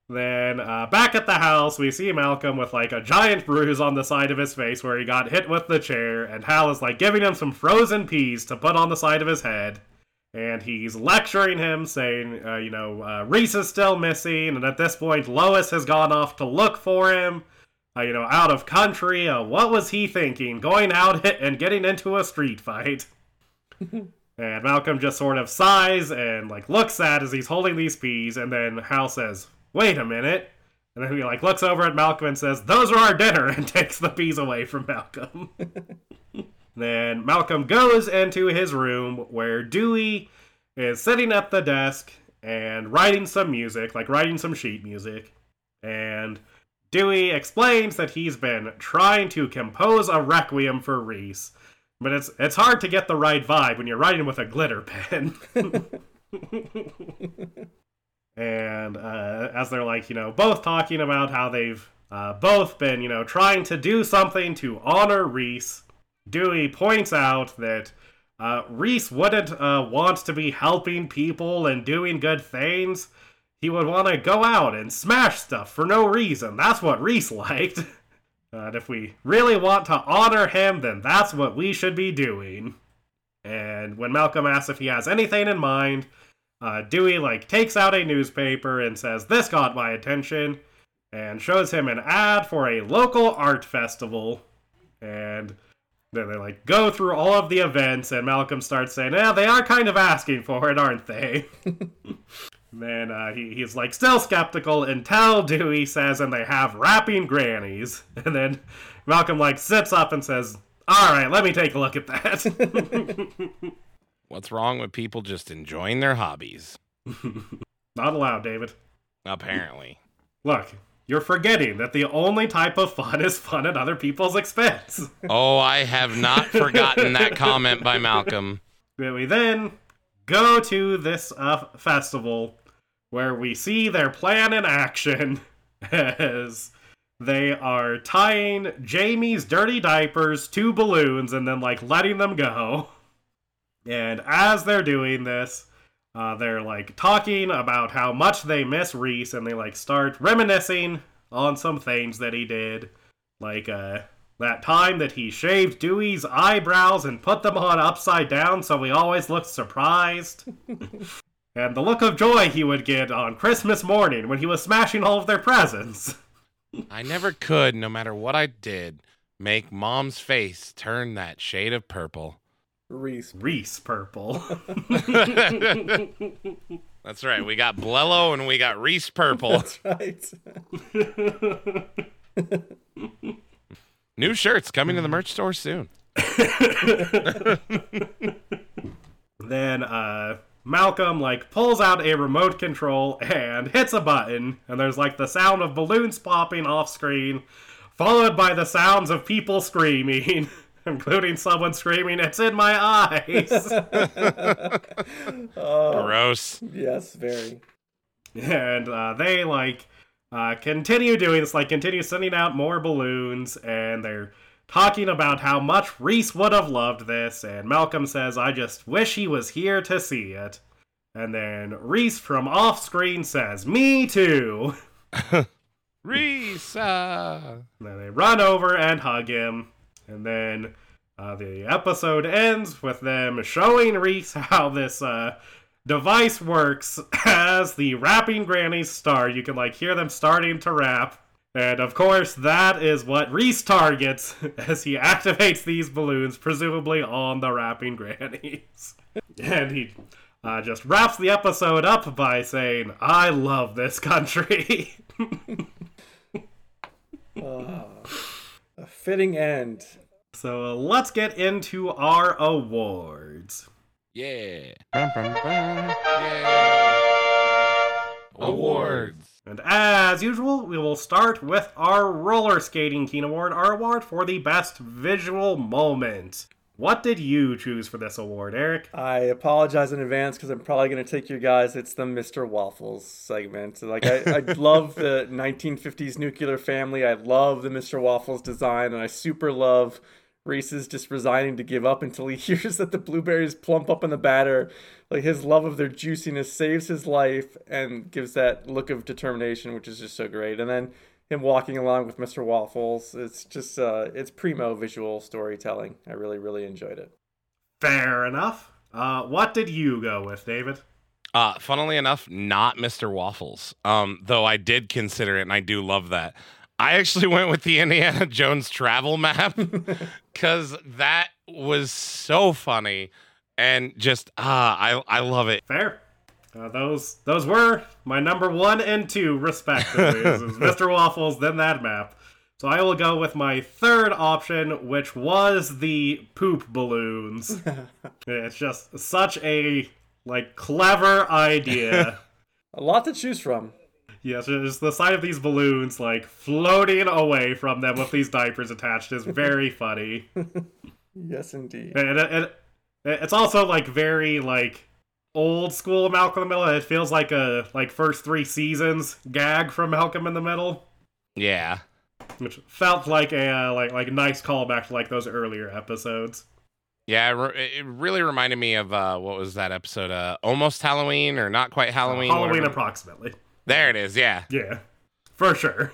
then, uh, back at the house, we see Malcolm with like a giant bruise on the side of his face where he got hit with the chair, and Hal is like giving him some frozen peas to put on the side of his head. And he's lecturing him, saying, uh, you know, uh, Reese is still missing, and at this point, Lois has gone off to look for him uh, you know, out of country. Uh, what was he thinking? Going out and getting into a street fight. and Malcolm just sort of sighs and like looks sad as he's holding these peas, and then Hal says, "Wait a minute." And then he like looks over at Malcolm and says, "Those are our dinner," and takes the peas away from Malcolm. then Malcolm goes into his room where Dewey is sitting at the desk and writing some music, like writing some sheet music. And Dewey explains that he's been trying to compose a requiem for Reese, but it's it's hard to get the right vibe when you're writing with a glitter pen. and uh, as they're like, you know, both talking about how they've uh, both been, you know, trying to do something to honor Reese, Dewey points out that uh, Reese wouldn't uh, want to be helping people and doing good things. He would want to go out and smash stuff for no reason. That's what Reese liked. and if we really want to honor him, then that's what we should be doing. And when Malcolm asks if he has anything in mind, uh, Dewey like takes out a newspaper and says, "This got my attention," and shows him an ad for a local art festival. And then they like go through all of the events, and Malcolm starts saying, "Yeah, they are kind of asking for it, aren't they?" then uh, he, he's like still skeptical until Dewey says, "And they have rapping grannies." And then Malcolm like sits up and says, "All right, let me take a look at that." What's wrong with people just enjoying their hobbies? Not allowed, David. Apparently. Look, you're forgetting that the only type of fun is fun at other people's expense. Oh, I have not forgotten that comment by Malcolm. we then go to this uh, festival where we see their plan in action as they are tying Jamie's dirty diapers to balloons and then like letting them go. And as they're doing this, uh, they're like talking about how much they miss Reese, and they like start reminiscing on some things that he did, like uh, that time that he shaved Dewey's eyebrows and put them on upside down, so he always looked surprised. and the look of joy he would get on Christmas morning when he was smashing all of their presents. I never could, no matter what I did, make mom's face turn that shade of purple. Reese. Reese purple. That's right. We got Blello and we got Reese purple. That's right. New shirts coming to the merch store soon. then uh Malcolm like pulls out a remote control and hits a button and there's like the sound of balloons popping off screen followed by the sounds of people screaming including someone screaming it's in my eyes. Oh, Gross. yes, very. and uh, they like uh, continue doing this, like continue sending out more balloons, and they're talking about how much Reese would have loved this. And Malcolm says, "I just wish he was here to see it." And then Reese from off screen says, "Me too." Reese. uh, And then they run over and hug him, and then uh, the episode ends with them showing Reese how this uh, device works as the rapping grannies start. You can like hear them starting to rap. And of course, that is what Reese targets as he activates these balloons, presumably on the rapping grannies. and he uh, just wraps the episode up by saying, I love this country. A fitting end. So uh, let's get into our awards. yeah. Bum, bum, bum. Yeah. Awards. And as usual, we will start with our Roller Skating King Award, our award for the best visual moment. What did you choose for this award, Eric? I apologize in advance because I'm probably going to take you guys. It's the Mr. Waffles segment. Like I, I love the 1950s nuclear family. I love the Mr. Waffles design, and I super love Reese's just resigning to give up until he hears that the blueberries plump up in the batter. Like his love of their juiciness saves his life and gives that look of determination, which is just so great. And then him walking along with Mr. Waffles, it's just uh, it's primo visual storytelling. I really really enjoyed it. Fair enough. Uh, what did you go with, David? Uh, funnily enough, not Mr. Waffles. Um, though I did consider it, and I do love that. I actually went with the Indiana Jones travel map because that was so funny and just ah, I I love it. Fair. Uh, those those were my number one and two, respectively. Mr. Waffles, then that map. So I will go with my third option, which was the poop balloons. it's just such a like clever idea. A lot to choose from. yes, just the sight of these balloons like floating away from them with these diapers attached is very funny. Yes, indeed. And it, it, it's also like very like old school Malcolm in the Middle. It feels like a like first three seasons gag from Malcolm in the Middle, Yeah. which felt like a uh, like like nice callback to like those earlier episodes. Yeah, it re- it really reminded me of uh, what was that episode? Uh, almost Halloween or not quite Halloween? Halloween whatever. approximately. There it is. Yeah. Yeah, for sure.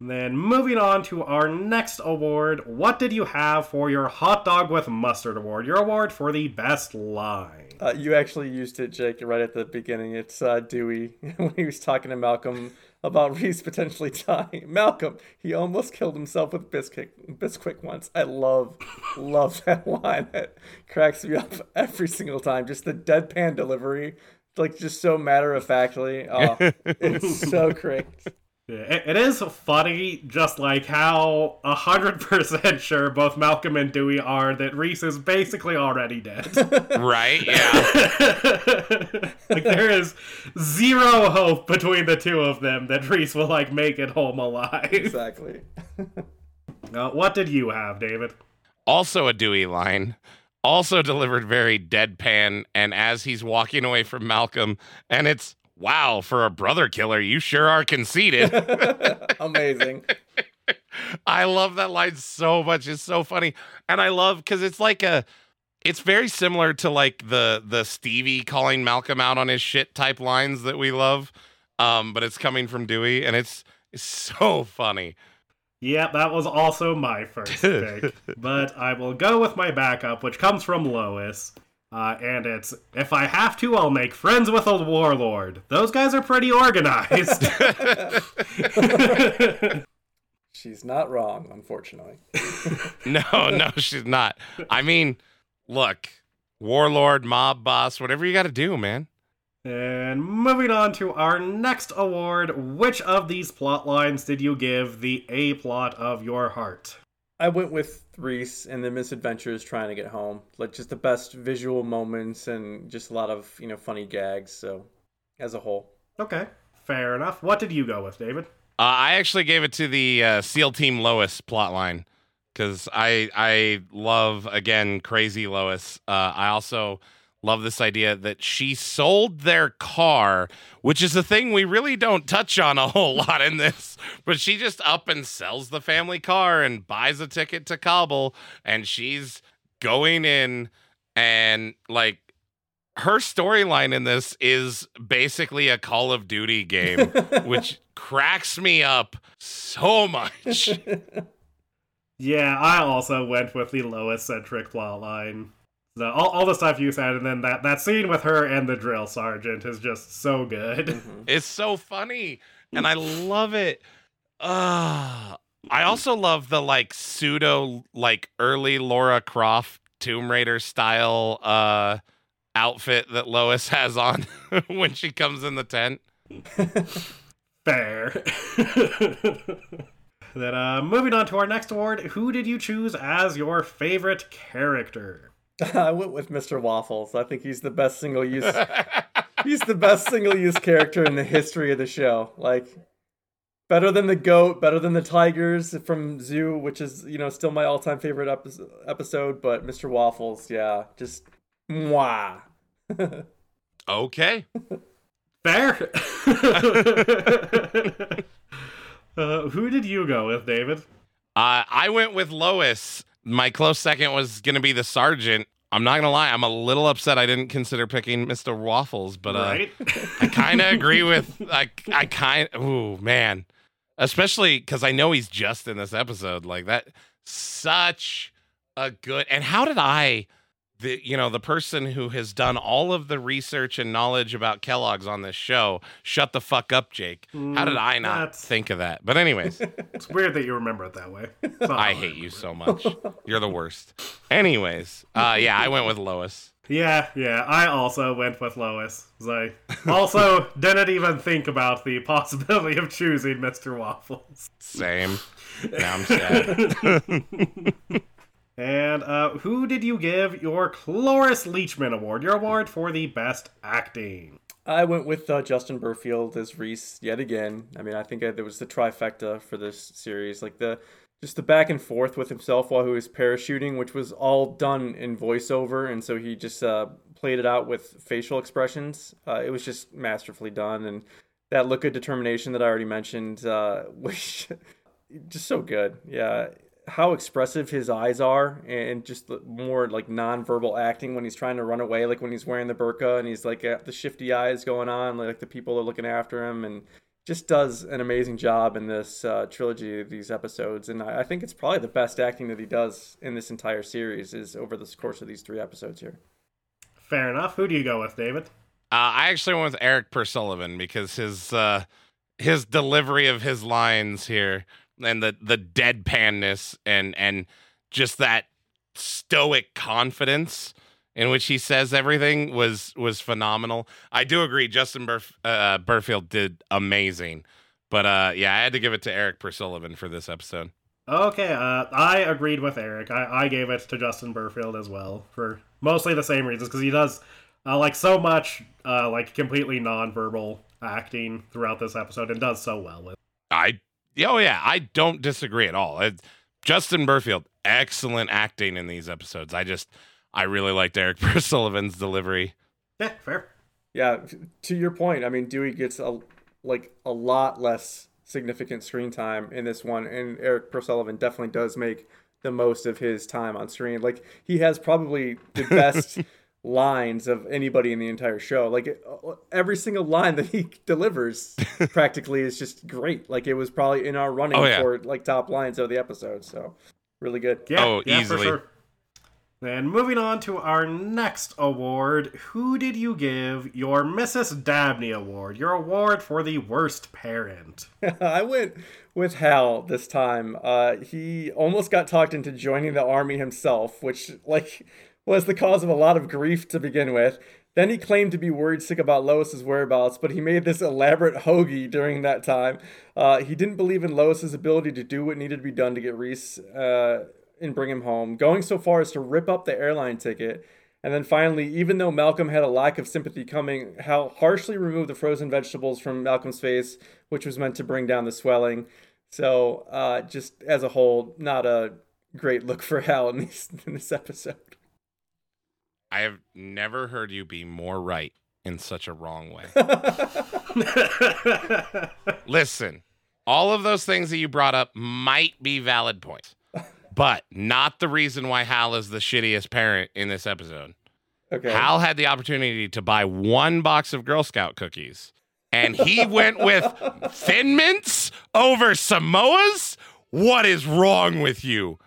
And then moving on to our next award, what did you have for your hot dog with mustard award? Your award for the best line. Uh, you actually used it, Jake, right at the beginning. It's uh, Dewey when he was talking to Malcolm about Reese potentially dying. Malcolm, he almost killed himself with Bisquick, Bisquick once. I love, love that line. It cracks me up every single time. Just the deadpan delivery, like just so matter of factly. Oh, it's so great. Yeah, it, it is funny, just like how a hundred percent sure both Malcolm and Dewey are that Reese is basically already dead. Right. Yeah. like there is zero hope between the two of them that Reese will like make it home alive. Exactly. Uh, what did you have, David? also a Dewey line. Also delivered very deadpan, and as he's walking away from Malcolm, and it's wow for a brother killer, you sure are conceited. Amazing. I love that line so much. It's so funny. And I love because it's like a it's very similar to like the the Stevie calling Malcolm out on his shit type lines that we love. Um, but it's coming from Dewey and it's it's so funny. Yeah, that was also my first pick, but I will go with my backup, which comes from Lois. Uh, and it's if I have to, I'll make friends with a warlord. Those guys are pretty organized. She's not wrong, unfortunately. No, no, she's not. I mean, look, warlord, mob boss, whatever you gotta do, man. and moving on to our next award, which of these plot lines did you give the A plot of your heart? I went with Reese and the misadventures trying to get home. Like just the best visual moments and just a lot of, you know, funny gags. So as a whole. Okay, fair enough. What did you go with, David? Uh, I actually gave it to the uh, SEAL Team Lois plotline because I I love again crazy Lois. Uh, I also love this idea that she sold their car, which is a thing we really don't touch on a whole lot in this. But she just up and sells the family car and buys a ticket to Kabul, and she's going in and like her storyline in this is basically a Call of Duty game, which cracks me up so much. Yeah, I also went with the Lois centric plotline. So all, all the stuff you said, and then that, that scene with her and the drill sergeant is just so good. Mhm. It's so funny, and I love it. Uh, I also love the like pseudo like early Laura Croft Tomb Raider style uh outfit that Lois has on when she comes in the tent. Fair. then, uh, moving on to our next award, who did you choose as your favorite character? I went with Mr. Waffles. I think he's the best single use he's the best single use character in the history of the show. Like better than the goat, better than the tigers from Zoo, which is, you know, still my all-time favorite epi- episode, but Mr. Waffles, yeah, just mwah. okay. Fair. uh, who did you go with, David? Uh, I went with Lois. My close second was going to be the sergeant. I'm not going to lie. I'm a little upset I didn't consider picking Mr. Waffles, but uh, right? I kind of agree with I I kind of ooh man. Especially cuz I know he's just in this episode like that such a good and how did I the you know the person who has done all of the research and knowledge about Kellogg's on this show shut the fuck up Jake. How did Mm, I not that's- think of that? But anyways, It's weird that you remember it that way. Not I hate you so much. You're the worst. Anyways, uh yeah, I went with Lois. Yeah, yeah. I also went with Lois. I also didn't even think about the possibility of choosing Mr. Waffles. Same. Now I'm sad. And uh, who did you give your Cloris Leachman Award? Your award for the best acting. I went with uh, Justin Berfield as Reese yet again. I mean, I think uh, there was the trifecta for this series. Like the just the back and forth with himself while he was parachuting, which was all done in voiceover, and so he just uh, played it out with facial expressions. Uh, it was just masterfully done, and that look of determination that I already mentioned uh, was just so good. Yeah, how expressive his eyes are, and just more like non-verbal acting when he's trying to run away, like when he's wearing the burqa and he's like got the shifty eyes going on, like the people are looking after him, and just does an amazing job in this uh, trilogy of these episodes, and I, I think it's probably the best acting that he does in this entire series is over the course of these three episodes here. Fair enough. Who do you go with, David? Uh, I actually went with Erik Per Sullivan because his uh, his delivery of his lines here and the the deadpanness and and just that stoic confidence in which he says everything was was phenomenal. I do agree. Justin Burf- uh, Berfield did amazing, but uh, yeah, I had to give it to Erik Per Sullivan for this episode. Okay, uh, I agreed with Eric. I, I gave it to Justin Berfield as well for mostly the same reasons because he does uh, like so much uh, like completely nonverbal acting throughout this episode and does so well with. I oh yeah, I don't disagree at all. It, Justin Berfield, excellent acting in these episodes. I just I really liked Eric Sullivan's delivery. Yeah, fair. Yeah, to your point, I mean Dewey gets a like a lot less significant screen time in this one, and Eric Sullivan definitely does make the most of his time on screen. Like he has probably the best lines of anybody in the entire show. Like every single line that he delivers practically is just great. Like it was probably in our running oh, yeah. for like top lines of the episode. So really good. Yeah, oh, yeah, easily. For sure. And moving on to our next award, who did you give your Mrs. Dabney award, your award for the worst parent? I went with Hal this time. Uh, he almost got talked into joining the army himself, which like was the cause of a lot of grief to begin with. Then he claimed to be worried sick about Lois's whereabouts, but he made this elaborate hoagie during that time. Uh, he didn't believe in Lois's ability to do what needed to be done to get Reese. Uh, and bring him home, going so far as to rip up the airline ticket. And then finally, even though Malcolm had a lack of sympathy coming, Hal harshly removed the frozen vegetables from Malcolm's face, which was meant to bring down the swelling. So, uh, just as a whole, not a great look for Hal in, these, in this episode. I have never heard you be more right in such a wrong way. Listen, all of those things that you brought up might be valid points but not the reason why Hal is the shittiest parent in this episode. Okay. Hal had the opportunity to buy one box of Girl Scout cookies, and he went with Thin Mints over Samoa's. What is wrong with you?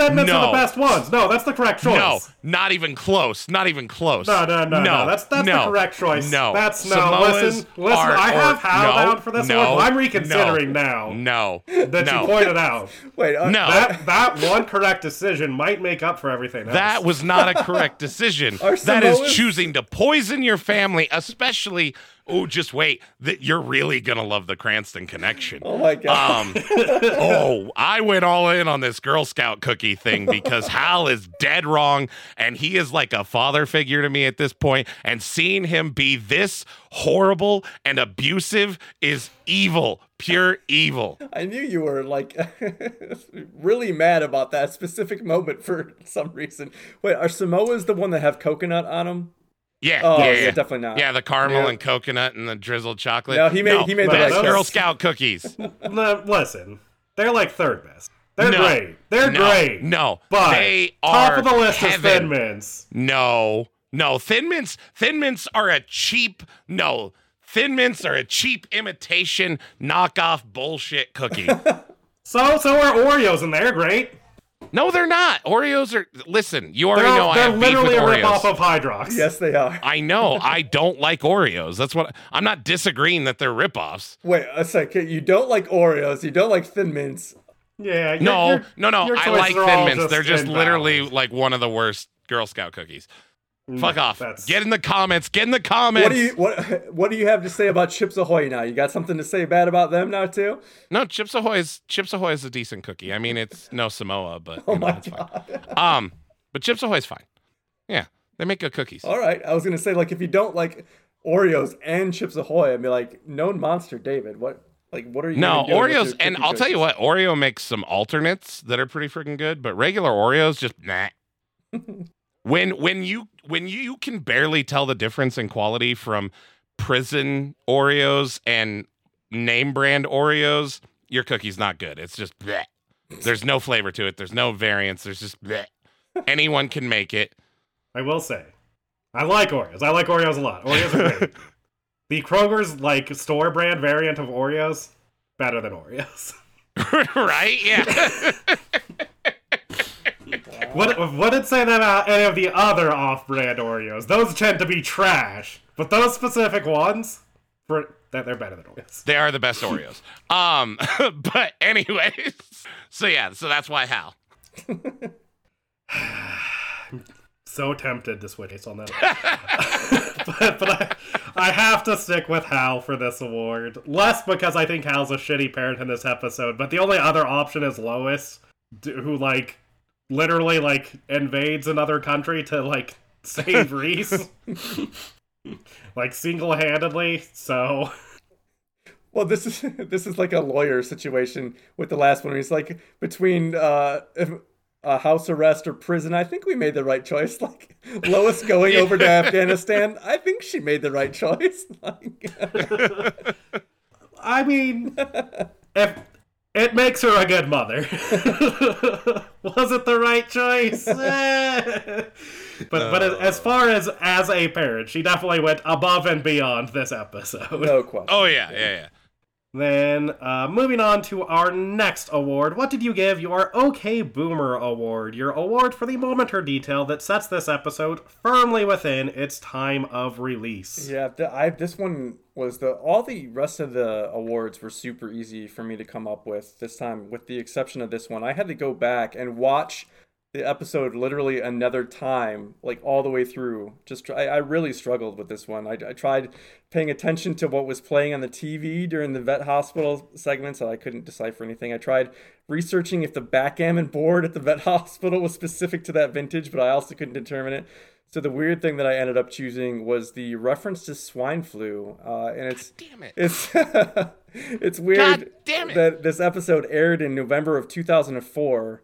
Thin Mints no. are the best ones. No, that's the correct choice. No, not even close. Not even close. No, no, no, no. no. That's that's no. the correct choice. No, that's no. Samoas listen, listen. Are, I have Hal no, down for this no, one. I'm reconsidering no, now. No, that you pointed out. Wait, uh, no. That that one correct decision might make up for everything else. That was not a correct decision. that is choosing to poison your family, especially oh, just wait, that you're really gonna love the Cranston connection. Oh my god. Um, oh, I went all in on this Girl Scout cookie thing because Hal is dead wrong, and he is like a father figure to me at this point. And seeing him be this horrible and abusive is evil, pure evil. I knew you were like really mad about that specific moment for some reason. Wait, are Samoas the one that have coconut on them? Yeah, oh, yeah, yeah, definitely not. Yeah, the caramel yeah. and coconut and the drizzled chocolate. No, he made no, he made the best Girl Scout cookies. no, listen, they're like third best. They're no, great. They're no, great. No, but they top are of the list heaven. is Thin Mints. No, no, Thin Mints. Thin Mints are a cheap. No, Thin Mints are a cheap imitation knockoff bullshit cookie. so so are Oreos, and they're great. No, they're not. Oreos are. Listen, you already they're, know I have beef with Oreos. They're literally a ripoff of Hydrox. Yes, they are. I know. I don't like Oreos. That's what I'm not disagreeing that they're ripoffs. Wait a second. You don't like Oreos. You don't like Thin Mints. Yeah. You're, no, you're, no, no. I like Thin Mints. They're just literally like one of the worst Girl Scout cookies. Fuck off. That's... Get in the comments. Get in the comments. What do you what What do you have to say about Chips Ahoy now? You got something to say bad about them now too? No, Chips Ahoy is Chips Ahoy is a decent cookie. I mean, it's no Samoa, but oh know, my god. Fine. Um, but Chips Ahoy is fine. Yeah, they make good cookies. All right. I was gonna say like if you don't like Oreos and Chips Ahoy, I'd be like known monster David. What Like, what are you? No, even doing with Oreos, and I'll tell you what, Oreo makes some alternates that are pretty freaking good, but regular Oreos just nah. when when you when you, can barely tell the difference in quality from prison Oreos and name brand Oreos, your cookie's not good. It's just bleh. There's no flavor to it. There's no variance. There's just bleh. Anyone can make it. I will say, I like Oreos. I like Oreos a lot. Oreos are great. the Kroger's like store brand variant of Oreos better than Oreos. right? Yeah. What what did say that about any of the other off-brand Oreos? Those tend to be trash, but those specific ones, for that they're better than Oreos. they are the best Oreos. Um, but anyways, so yeah, so that's why Hal. I'm so tempted to switch on that, but, but I, I have to stick with Hal for this award. Less because I think Hal's a shitty parent in this episode, but the only other option is Lois, who like literally like invades another country to like save Reese, like single-handedly. So. Well, this is this is like a lawyer situation with the last one. Where he's like between uh, if- uh, house arrest or prison. I think we made the right choice. Like Lois going over to Afghanistan. I think she made the right choice. Like, I mean, if it makes her a good mother, was it the right choice? But but as far as as a parent, she definitely went above and beyond this episode. no question. Oh yeah, yeah, yeah. Then, uh, moving on to our next award. What did you give your OK Boomer award? Your award for the moment or detail that sets this episode firmly within its time of release. Yeah, I this one was the all the rest of the awards were super easy for me to come up with this time, with the exception of this one. I had to go back and watch the episode literally another time, like all the way through. Just try, I really struggled with this one. I, I tried paying attention to what was playing on the TV during the vet hospital segments, and I couldn't decipher anything. I tried researching if the backgammon board at the vet hospital was specific to that vintage, but I also couldn't determine it. So the weird thing that I ended up choosing was the reference to swine flu, uh, and it's Damn it. it's it's weird damn it. that this episode aired in November of 2004,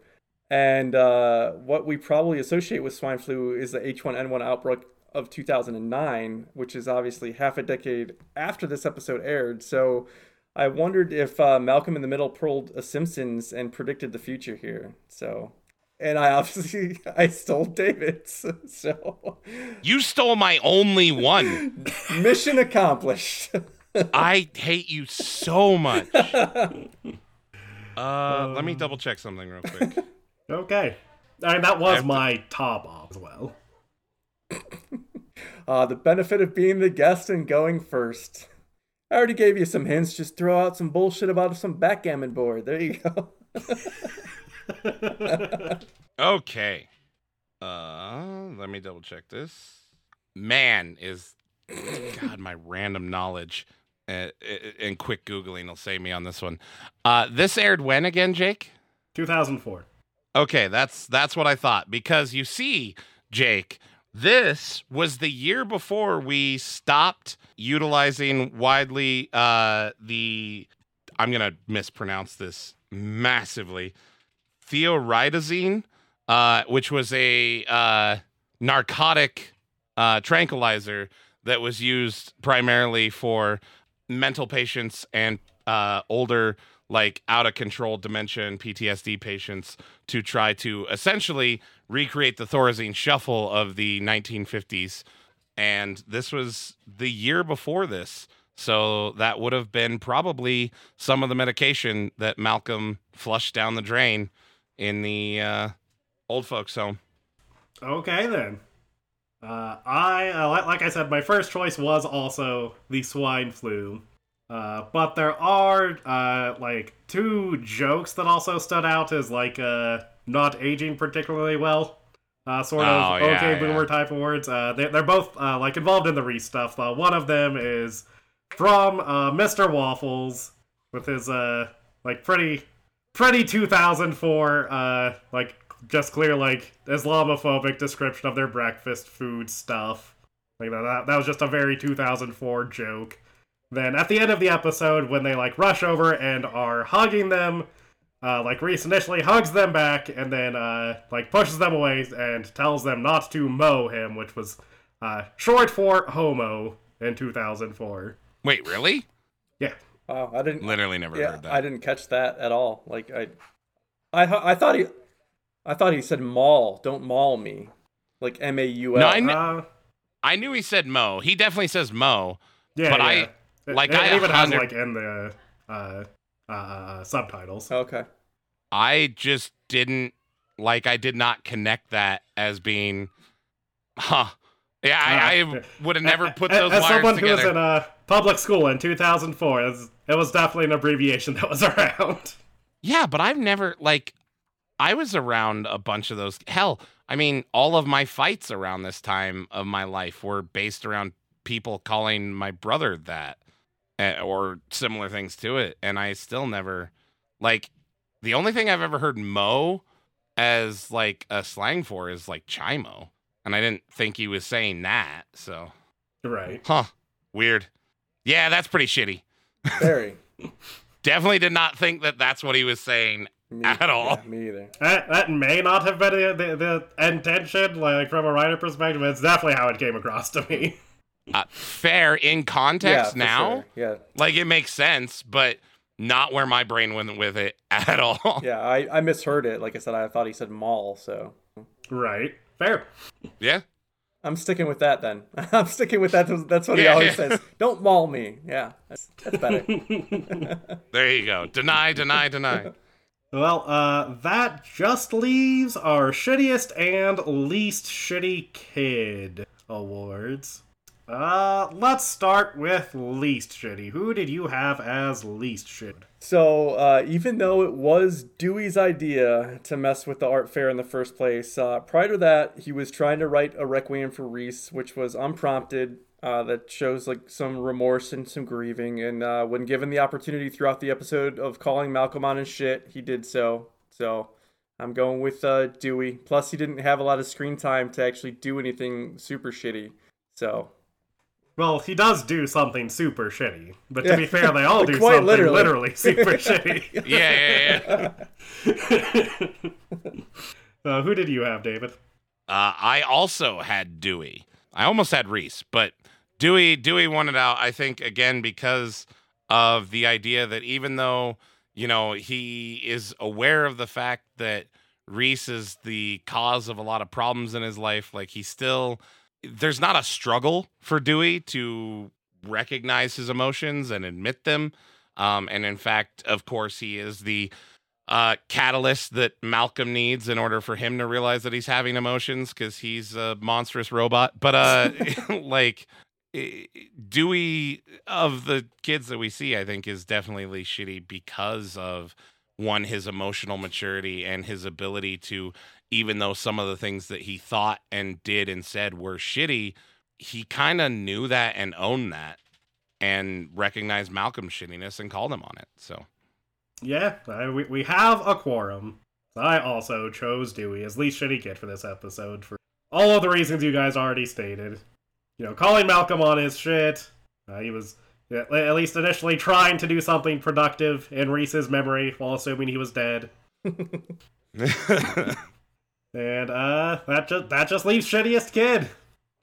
and uh, what we probably associate with swine flu is the H1N1 outbreak of 2009, which is obviously half a decade after this episode aired. So I wondered if uh, Malcolm in the Middle pulled a Simpsons and predicted the future here. So. And I obviously I stole David's, so You stole my only one. mission accomplished. I hate you so much. Uh, let me double check something real quick. Okay. I mean, that was have to- my top op as well. Uh, the benefit of being the guest and going first. I already gave you some hints. Just throw out some bullshit about some backgammon board. There you go. Okay. Uh, let me double check this. Man is God, my random knowledge uh, and quick googling will save me on this one. Uh, this aired when again, Jake? 2004. Okay, that's that's what I thought because you see, Jake, this was the year before we stopped utilizing widely uh the I'm to mispronounce this massively. Thioridazine, uh which was a uh narcotic uh tranquilizer that was used primarily for mental patients and uh older like out of control dementia and PTSD patients to try to essentially recreate the Thorazine shuffle of the 1950s. And this was the year before this. So that would have been probably some of the medication that Malcolm flushed down the drain in the uh, old folks' home. Okay then. Uh, I uh, like I said, my first choice was also the swine flu, uh, but there are uh, like two jokes that also stood out as like uh, not aging particularly well. Uh, sort of Oh, yeah, okay yeah. boomer type of words. Uh, they, they're both uh, like involved in the Reese stuff. One of them is from uh, Mr. Waffles with his uh, like pretty pretty 2004 uh like just clear like islamophobic description of their breakfast food stuff like that, that was just a very 2004 joke then at the end of the episode, when they like rush over and are hugging them, uh, like Reese initially hugs them back and then uh, like pushes them away and tells them not to mow him, which was uh, short for homo in 2004. Wait, really? Yeah. Wow, I didn't. Literally never Yeah, heard that. I didn't catch that at all. Like I, I, I thought he, I thought he said maul. Don't maul me, like M A U L. No, I kn- Uh, I knew he said Mo. He definitely says Mo. yeah, But yeah. I- It- like, it, I even has like in the uh, uh, subtitles. Okay. I just didn't like. I did not connect that as being, huh? Yeah, I, Uh, I would have never put As- those As wires someone who was in a public school in 2004, it was, it was definitely an abbreviation that was around. Yeah, but I've never like I was around a bunch of those. Hell, I mean, all of my fights around this time of my life were based around people calling my brother that Eh, or similar things to it, and I still never like the only thing I've ever heard mo as like a slang for is like chimo, and I didn't think he was saying that. So, Right. huh? Weird. Yeah, that's pretty shitty. Very. Definitely did not think that that's what he was saying Me, At all. yeah, me either. That, that may not have been the, the, the intention, like from a writer perspective. It's definitely how it came across to me. Uh, fair in context for now. sure. Yeah. Like it makes sense, but not where my brain went with it at all. Yeah. I, I misheard it. Like I said, I thought he said maul. So Right. Fair. yeah. I'm sticking with that then. I'm sticking with that. That's what he always yeah. says. Don't maul me. Yeah. That's, that's better. There you go. Deny, deny, deny. Well, uh, that just leaves our shittiest and least shitty kid awards. Uh, let's start with least shitty. Who did you have as least shitty? So, uh, even though it was Dewey's idea to mess with the art fair in the first place, uh, prior to that, he was trying to write a requiem for Reese, which was unprompted. Uh, that shows like some remorse and some grieving. And uh, when given the opportunity throughout the episode of calling Malcolm on his shit, he did so. So, I'm going with uh, Dewey. Plus, he didn't have a lot of screen time to actually do anything super shitty. So, Well, he does do something super shitty, but to Yeah. be fair, they all do Quite something literally. literally, super shitty. Yeah, yeah, yeah. Uh, who did you have, David? Uh, I also had Dewey. I almost had Reese, but Dewey Dewey won it out. I think again because of the idea that even though you know he is aware of the fact that Reese is the cause of a lot of problems in his life, like he still there's not a struggle for Dewey to recognize his emotions and admit them. Um, and in fact, of course, he is the uh, catalyst that Malcolm needs in order for him to realize that he's having emotions because he's a monstrous robot. But uh, like Dewey of the kids that we see, I think is definitely shitty because of one his emotional maturity and his ability to, even though some of the things that he thought and did and said were shitty, he kind of knew that and owned that and recognized Malcolm's shittiness and called him on it. So. Yeah, I, we, we have a quorum. I also chose Dewey as least shitty kid for this episode for all of the reasons you guys already stated. You know, calling Malcolm on his shit. Uh, he was at least initially trying to do something productive in Reese's memory while assuming he was dead. And uh, that just that just leaves shittiest kid.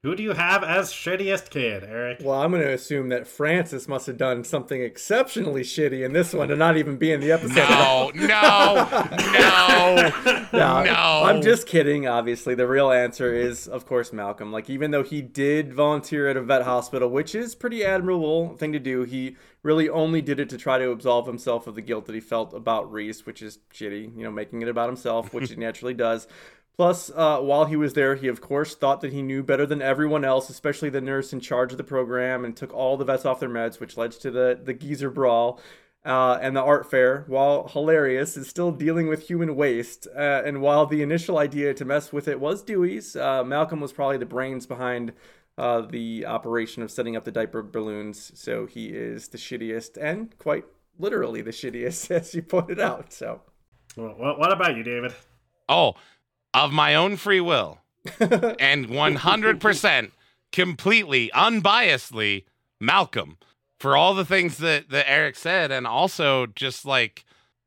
Who do you have as shittiest kid, Eric? Well, I'm going to assume that Francis must have done something exceptionally shitty in this one to not even be in the episode. No, no, no, No, no. I'm just kidding. Obviously, the real answer is, of course, Malcolm. Like, even though he did volunteer at a vet hospital, which is pretty admirable thing to do, he really only did it to try to absolve himself of the guilt that he felt about Reese, which is shitty. You know, making it about himself, which he naturally does. Plus, uh, while he was there, he of course thought that he knew better than everyone else, especially the nurse in charge of the program, and took all the vets off their meds, which led to the the geezer brawl. Uh, and the art fair, while hilarious, is still dealing with human waste. Uh, and while the initial idea to mess with it was Dewey's, uh, Malcolm was probably the brains behind uh, the operation of setting up the diaper balloons. So he is the shittiest, and quite literally the shittiest, as you pointed out. So Well, what, what about you, David? Oh, of my own free will and 100% completely unbiasedly Malcolm for all the things that that Eric said, and also just like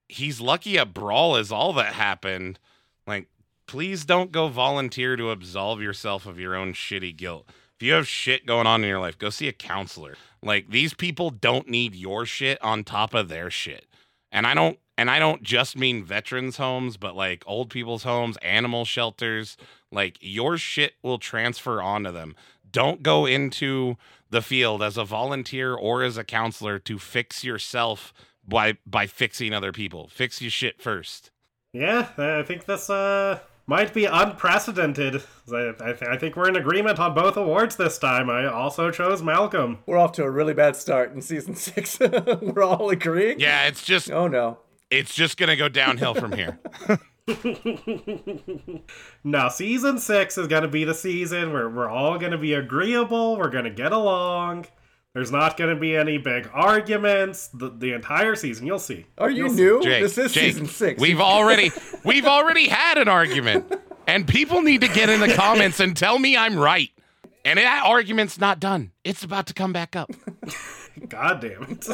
he's lucky a brawl is all that happened. Like, please don't go volunteer to absolve yourself of your own shitty guilt. If you have shit going on in your life, go see a counselor. Like these people don't need your shit on top of their shit. And I don't and I don't just mean veterans homes, but like old people's homes, animal shelters, like your shit will transfer onto them. Don't go into the field as a volunteer or as a counselor to fix yourself by by fixing other people. Fix your shit first. Yeah, I think this uh might be unprecedented. I, I, th- I, think we're in agreement on both awards this time. I also chose Malcolm. We're off to a really bad start in season six. we're all agreeing. Yeah, it's just. Oh no. It's just gonna go downhill from here. now, season six is gonna be the season where we're all gonna be agreeable. We're gonna get along. There's not going to be any big arguments the, the entire season. You'll see. Are you You'll new? Jake, this is Jake, season six. We've already we've already had an argument, and people need to get in the comments and tell me I'm right. And that argument's not done. It's about to come back up. God damn it.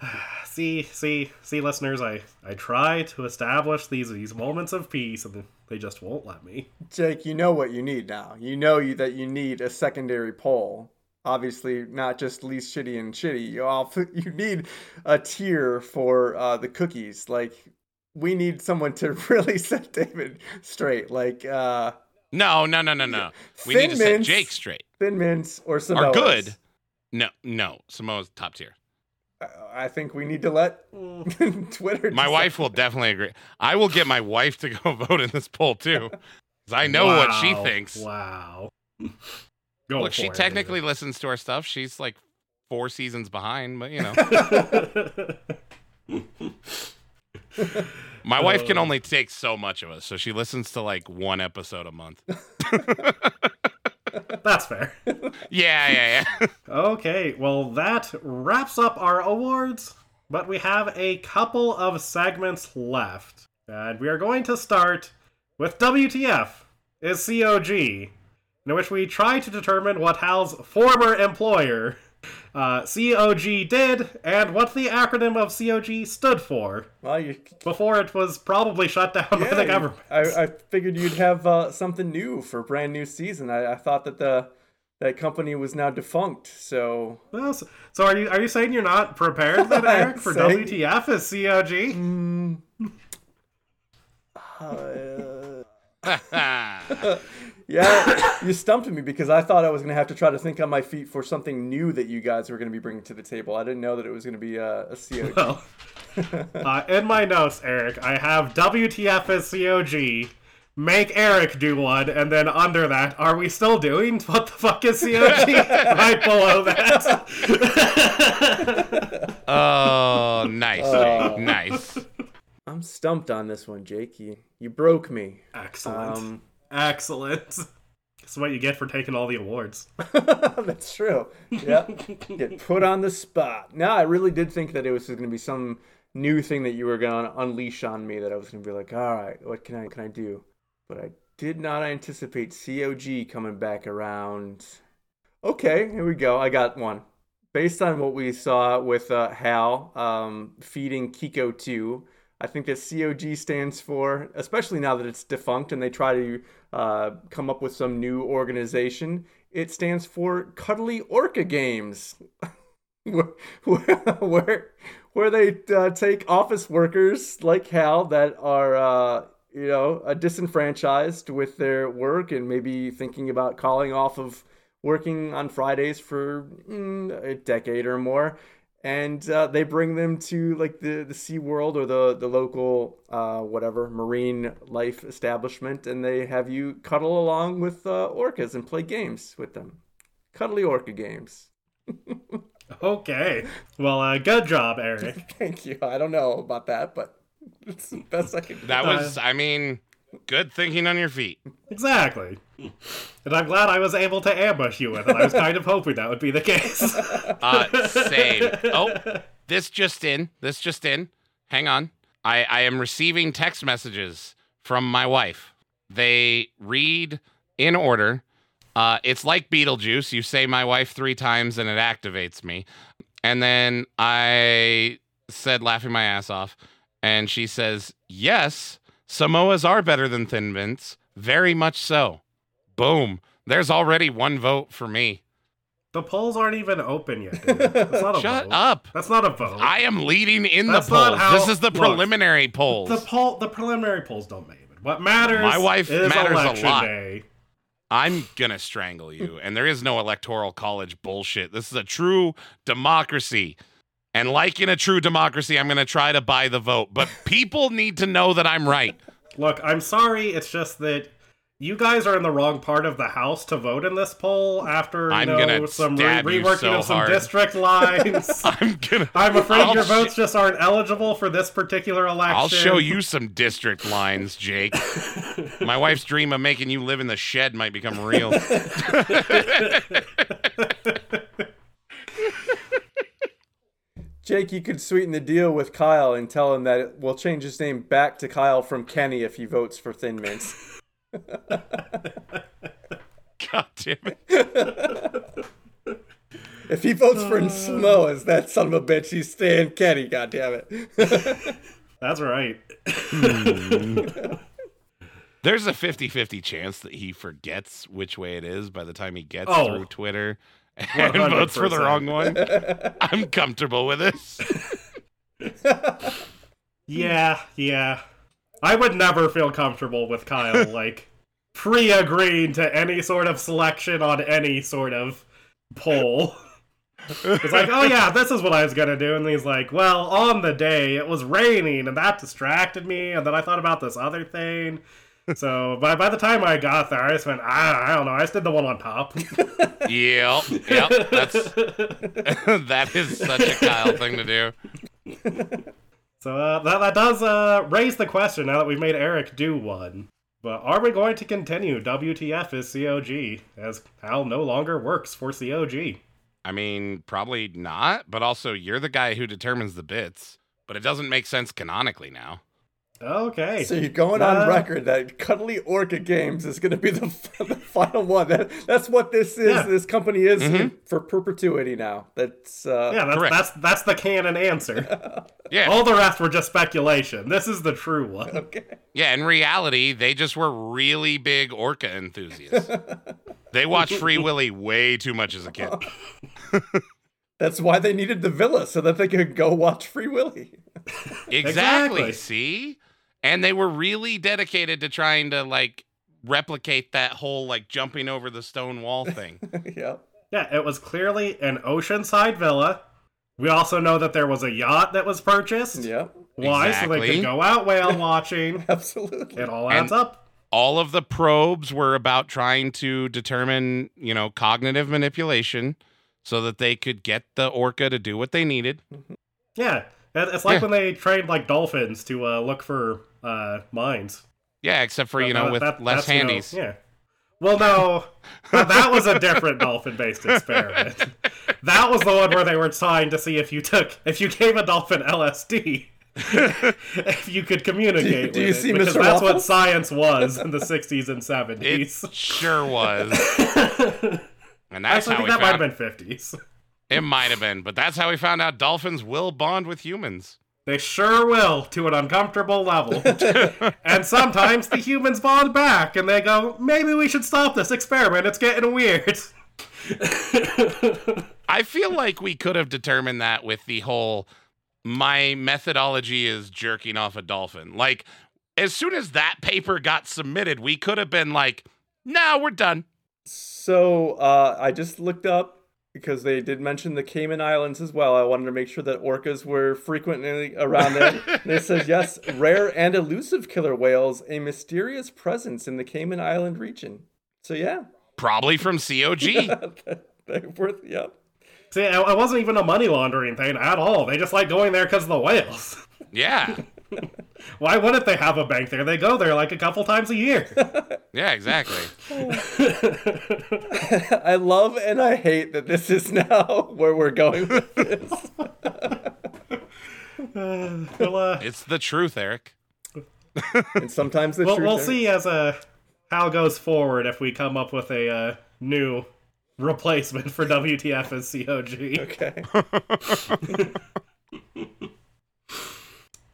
see, see, see, listeners, I, I try to establish these these moments of peace, and they just won't let me. Jake, you know what you need now. You know you that you need a secondary poll obviously not just least shitty and shitty. You all you need a tier for uh, the cookies. Like we need someone to really set David straight. Like uh, no, no, no, no, no. We need to set Jake straight. Thin mints or Samoas. Are good. No, no. Samoa's top tier. I think we need to let Twitter. My wife will definitely agree. I will get my wife to go vote in this poll too, because I know wow. what she thinks. Wow. Go Look, she it, technically David. listens to our stuff. She's like four seasons behind, but you know. My wife can uh. only take so much of us, so she listens to like one episode a month. That's fair. Yeah, yeah, yeah. okay, well, that wraps up our awards, but we have a couple of segments left. And we are going to start with WTF is COG, in which we try to determine what Hal's former employer, uh, COG, did and what the acronym of COG stood for. Well, you... Before it was probably shut down yeah, by the government. I, I figured you'd have uh, something new for a brand new season. I, I thought that the that company was now defunct. So, well, so, so, are you are you saying you're not prepared then, Eric, for saying... WTF as COG? Mm. Uh, yeah, you stumped me because I thought I was going to have to try to think on my feet for something new that you guys were going to be bringing to the table. I didn't know that it was going to be a, a COG. Well, uh, in my notes, Eric, I have WTF as COG. Make Eric do one, and then under that, are we still doing what the fuck is COG? right below that. oh, nice, uh, nice. I'm stumped on this one, Jake. You, you broke me. Excellent. Um, Excellent. That's what you get for taking all the awards. That's true. Yeah. get put on the spot. No, I really did think that it was going to be some new thing that you were going to unleash on me that I was going to be like, all right, what can I can I do? But I did not anticipate COG coming back around. Okay, here we go. I got one. Based on what we saw with uh, Hal um, feeding Kiko 2, I think that COG stands for, especially now that it's defunct and they try to uh, come up with some new organization, it stands for Cuddly Orca Games, where, where, where they uh, take office workers like Hal that are, uh, you know, disenfranchised with their work and maybe thinking about calling off of working on Fridays for mm, a decade or more and uh, they bring them to like the the Sea World or the the local uh, whatever marine life establishment, and they have you cuddle along with uh, orcas and play games with them, cuddly orca games. okay, well, uh, good job, Eric. Thank you. I don't know about that, but it's the best I can. That was, I mean, good thinking on your feet. Exactly. And I'm glad I was able to ambush you with it. I was kind of hoping that would be the case. uh, same. Oh, this just in. This just in. Hang on. I, I am receiving text messages from my wife. They read in order. Uh, it's like Beetlejuice. You say my wife three times and it activates me. And then I said, laughing my ass off, and she says, Yes, Samoas are better than Thin Mints. Very much so. Boom. There's already one vote for me. The polls aren't even open yet. Dude. That's not a Shut vote. up. That's not a vote. I am leading in That's the not polls. how- this is the look, preliminary polls. the poll, the preliminary polls don't matter. What matters? My wife is matters a election lot. day. I'm gonna strangle you. And there is no electoral college bullshit. This is a true democracy. And like in a true democracy, I'm gonna try to buy the vote. But people need to know that I'm right. Look, I'm sorry. It's just that you guys are in the wrong part of the house to vote in this poll after you I'm know gonna some re- you reworking so of some hard. district lines. I'm gonna I'm afraid I'll your sh- votes just aren't eligible for this particular election. I'll show you some district lines, Jake. My wife's dream of making you live in the shed might become real. Jake, you could sweeten the deal with Kyle and tell him that we'll change his name back to Kyle from Kenny if he votes for Thin Mints. God damn it. If he votes for uh. Samoas, that son of a bitch, he's staying Kenny, God damn it. That's right. There's a 50 50 chance that he forgets which way it is by the time he gets Oh. through Twitter and votes for the wrong one. I'm comfortable with this. Yeah, yeah. I would never feel comfortable with Kyle like pre-agreeing to any sort of selection on any sort of poll. It's like, oh yeah, this is what I was gonna do, and he's like, well, on the day it was raining, and that distracted me, and then I thought about this other thing. So by by the time I got there, I just went, I, I don't know, I just did the one on top. Yep. Yep. That's that is such a Kyle thing to do. So uh, that that does uh, raise the question now that we've made Eric do one. But are we going to continue WTF is COG as Hal no longer works for COG? I mean, probably not, but also you're the guy who determines the bits, but it doesn't make sense canonically now. Okay. So you're going Uh, on record that Cuddly Orca Games is going to be the, the final one. That that's what this is. Yeah. This company is Mhm. for perpetuity now. That's uh, yeah, that's, that's that's the canon answer. Yeah. All the rest were just speculation. This is the true one. okay. Yeah, in reality, they just were really big orca enthusiasts. they watched Free Willy way too much as a kid. That's why they needed the villa so that they could go watch Free Willy. Exactly. Exactly. See? And they were really dedicated to trying to like replicate that whole like jumping over the stone wall thing. yeah. Yeah, it was clearly an oceanside villa. We also know that there was a yacht that was purchased. Yeah. Why? So they could go out whale watching. Absolutely. It all And- adds up. All of the probes were about trying to determine, you know, cognitive manipulation so that they could get the orca to do what they needed. Mm-hmm. Yeah, it- it's like Yeah. when they trained like dolphins to uh, look for uh, mines. Yeah, except for, you know, That- with that- less that's, you know, handies. yeah. Well, no, that that was a different dolphin-based experiment. That was the one where they were trying to see if you took if you gave a dolphin LSD, if you could communicate. Do- do with you it, see because Mr. that's what science was in the '60s and 70s. It '70s. sure was. And that's Actually, I how think we that might have been '50s. It might have been, but that's how we found out dolphins will bond with humans. They sure will to an uncomfortable level. and sometimes the humans bond back and they go, maybe we should stop this experiment. It's getting weird. I feel like we could have determined that with the whole my methodology is jerking off a dolphin. Like as soon as that paper got submitted, we could have been like, "No, we're done." So uh, I just looked up because they did mention the Cayman Islands as well. I wanted to make sure that orcas were frequently around there. and it says yes, rare and elusive killer whales, a mysterious presence in the Cayman Island region. So yeah, Probably from COG. they're worth yeah. See, it it wasn't even a money laundering thing at all. They just like going there because of the whales. yeah. Why wouldn't they have a bank there? They go there like a couple times a year. Yeah, exactly. I love and I hate that this is now where we're going with this. Well, uh, It's the truth, Eric. and sometimes the we'll, truth we'll is- see as uh, how goes forward if we come up with a uh, new replacement for WTF as COG. Okay.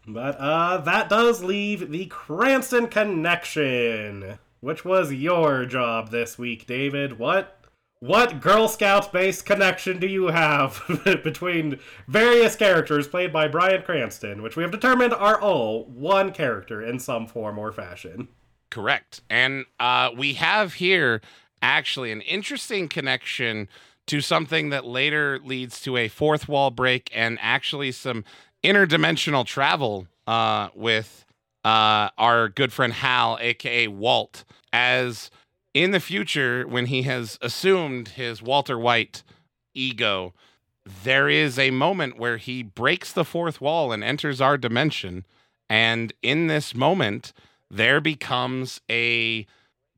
But uh, that does leave the Cranston connection, which was your job this week, David. What what Girl Scout based connection do you have between various characters played by Bryan Cranston, which we have determined are all one character in some form or fashion? Correct. And uh, we have here actually an interesting connection to something that later leads to a fourth wall break and actually some interdimensional travel uh, with uh, our good friend Hal, aka Walt, as in the future, when he has assumed his Walter White ego, there is a moment where he breaks the fourth wall and enters our dimension. And in this moment, there becomes a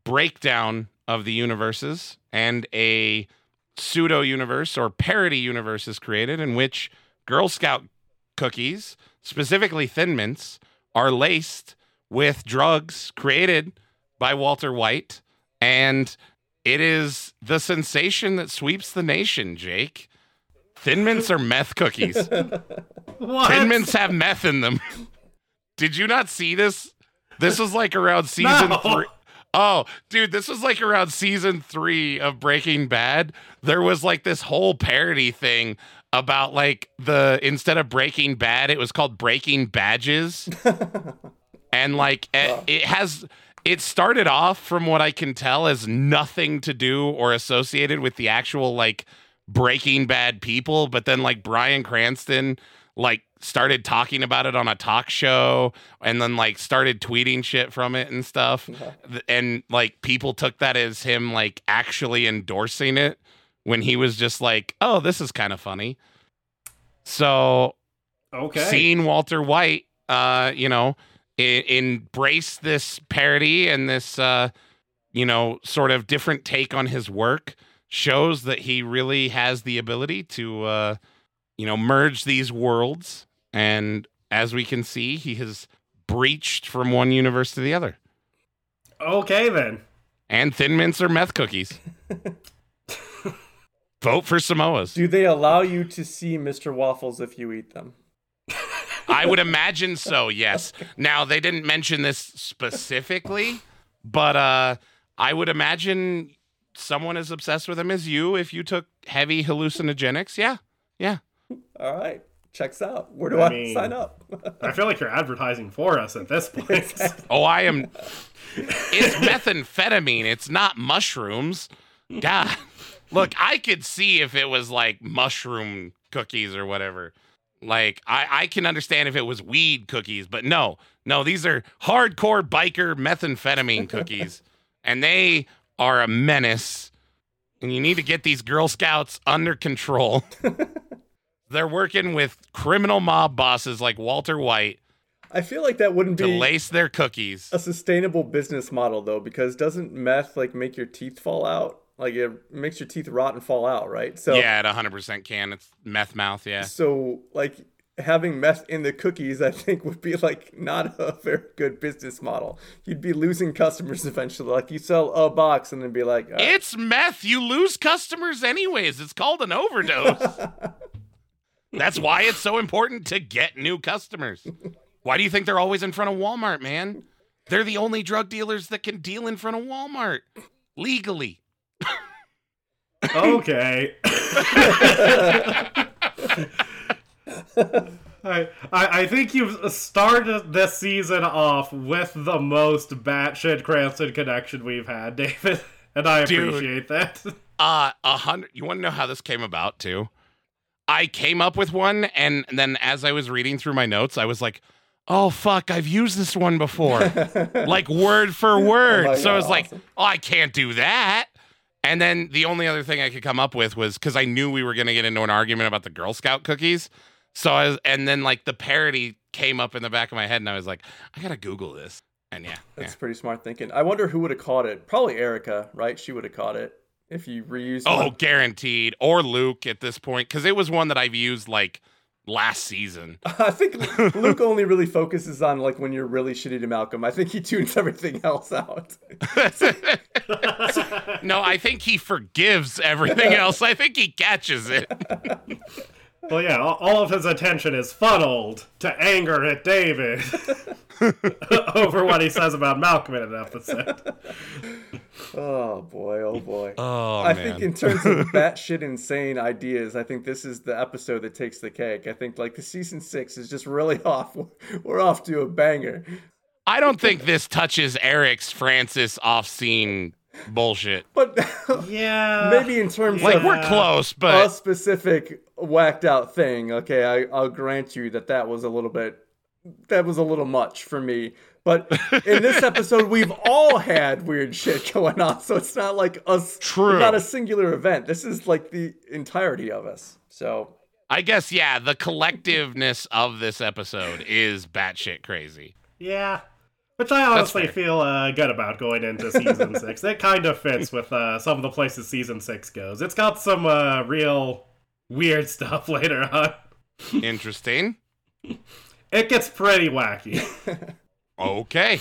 breakdown of the universes and a pseudo universe or parody universe is created in which Girl Scout cookies, specifically Thin Mints, are laced with drugs created by Walter White. And it is the sensation that sweeps the nation, Jake. Thin Mints are meth cookies. What? Thin Mints have meth in them. Did you not see this? This was like around season No. three. Oh, dude, this was like around season three of Breaking Bad. There was like this whole parody thing about like the instead of Breaking Bad, it was called Breaking Badges. and like it, it has it started off from what I can tell as nothing to do or associated with the actual like Breaking Bad people, but then like Bryan Cranston like started talking about it on a talk show and then like started tweeting shit from it and stuff. Th- and like people took that as him like actually endorsing it when he was just like oh this is kind of funny so Okay. seeing Walter White, uh, you know, I- embrace this parody and this, uh, you know, sort of different take on his work shows that he really has the ability to, uh, you know, merge these worlds. And as we can see, he has breached from one universe to the other. Okay then. And Thin Mints are meth cookies. Vote for Samoas. Do they allow you to see Mr. Waffles if you eat them? I would imagine so, yes. Now they didn't mention this specifically, but uh I would imagine someone as obsessed with them as you if you took heavy hallucinogenics. Yeah. Yeah. All right. Checks out. Where do I I, mean- sign up? I feel like you're advertising for us at this point. Oh, I am It's methamphetamine. It's not mushrooms. God. Look, I could see if it was like mushroom cookies or whatever. Like I, I can understand if it was weed cookies, but no, no, these are hardcore biker methamphetamine cookies. and they are a menace. And you need to get these Girl Scouts under control. They're working with criminal mob bosses like Walter White I feel like that wouldn't to be lace their cookies. a sustainable business model though, because doesn't meth like make your teeth fall out? Like it makes your teeth rot and fall out, right? So yeah, it 100% can. It's meth mouth, yeah. so like having meth in the cookies, I think would be like not a very good business model. You'd be losing customers eventually. Like you sell a box and then be like, uh, It's meth. You lose customers anyways. It's called an overdose. That's why it's so important to get new customers. Why do you think they're always in front of Walmart, man? They're the only drug dealers that can deal in front of Walmart legally. Okay. I, I I think you've started this season off with the most batshit Cranston connection we've had, David, and I Dude. appreciate that. Uh, a hundred. You want to know how this came about too? I came up with one, and then as I was reading through my notes, I was like, "Oh fuck, I've used this one before." like word for word. Oh my so I was God, like, oh, I can't do that. And then the only other thing I could come up with was because I knew we were going to get into an argument about the Girl Scout cookies. So I was, and then like the parody came up in the back of my head, and I was like, I gotta Google this. And yeah, That's yeah. pretty smart thinking. I wonder who would have caught it. Probably Erica, right? She would have caught it if you reused. oh, one. guaranteed. Or Luke at this point, because it was one that I've used like last season. I think Luke only really focuses on like when you're really shitty to Malcolm. I think he tunes everything else out. no, I think he forgives everything else. I think he catches it. Well, yeah, all- all of his attention is funneled to anger at David over what he says about Malcolm in an episode. Oh boy, oh boy. Oh I man. think in terms of batshit insane ideas, I think this is the episode that takes the cake. I think like the season six is just really off. We're off to a banger. I don't think this touches Eric's Francis off scene bullshit. But Yeah. maybe in terms Like of we're Yeah. close, a but specific whacked out thing, okay, I, I'll grant you that that was a little bit, that was a little much for me. But in this episode, we've all had weird shit going on, so it's not like us, True. not a singular event. This is like the entirety of us. So I guess yeah, the collectiveness of this episode is batshit crazy. Yeah. Which I honestly feel uh, good about going into season six. It kind of fits with uh, some of the places season six goes. It's got some uh, real weird stuff later on. Interesting. It gets pretty wacky. Okay.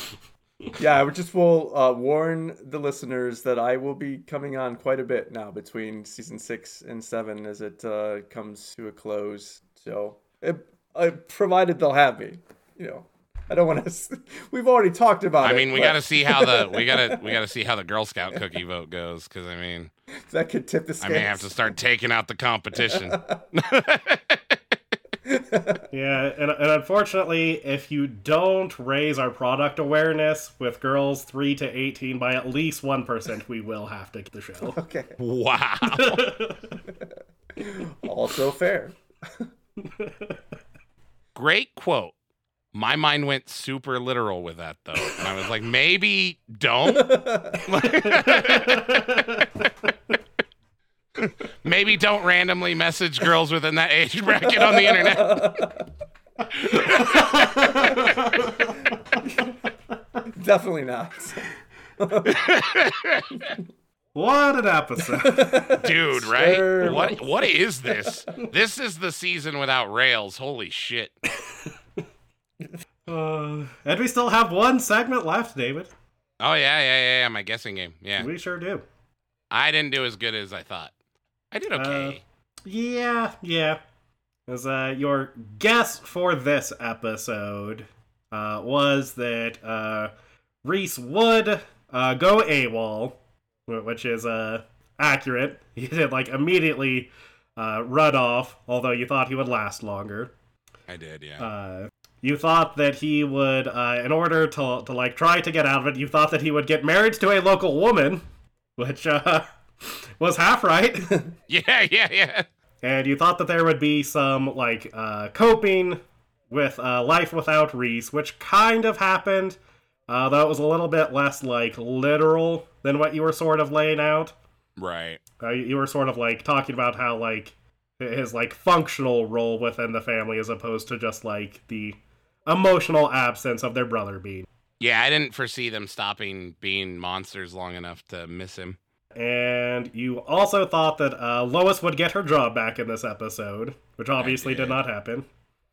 yeah, I would just will uh, warn the listeners that I will be coming on quite a bit now between season six and seven as it uh, comes to a close. So, it, uh, provided they'll have me, you know. I don't want to. We've already talked about I it. I mean, we but got to see how the we got to we got to see how the Girl Scout cookie vote goes cuz I mean, that could tip the I may have to start taking out the competition. yeah, and, and unfortunately, if you don't raise our product awareness with girls 3 to 18 by at least 1%, we will have to get the show. Okay. wow. Also fair. Great quote. My mind went super literal with that though. And I was like, maybe don't. maybe don't randomly message girls within that age bracket on the internet. Definitely not. what an episode. Dude, right? Sure. What what is this? This is the season without rails. Holy shit. Uh, and we still have one segment left, David. Oh yeah, yeah, yeah, yeah. My guessing game. Yeah. We sure do. I didn't do as good as I thought. I did okay. Yeah, yeah. As uh, your guess for this episode uh, was that uh, Reese would uh, go AWOL, wh- which is uh, accurate. He did like immediately uh, run off, although you thought he would last longer. I did, yeah. Uh, you thought that he would, uh, in order to to like try to get out of it, you thought that he would get married to a local woman, which uh, was half right. yeah, yeah, yeah. and you thought that there would be some like uh, coping with uh, life without Reese, which kind of happened, uh, though it was a little bit less like literal than what you were sort of laying out. Right. Uh, you you were sort of like talking about how like his like functional role within the family as opposed to just like the emotional absence of their brother being. Yeah, I didn't foresee them stopping being monsters long enough to miss him. And you also thought that uh, Lois would get her job back in this episode, which obviously did did. not happen.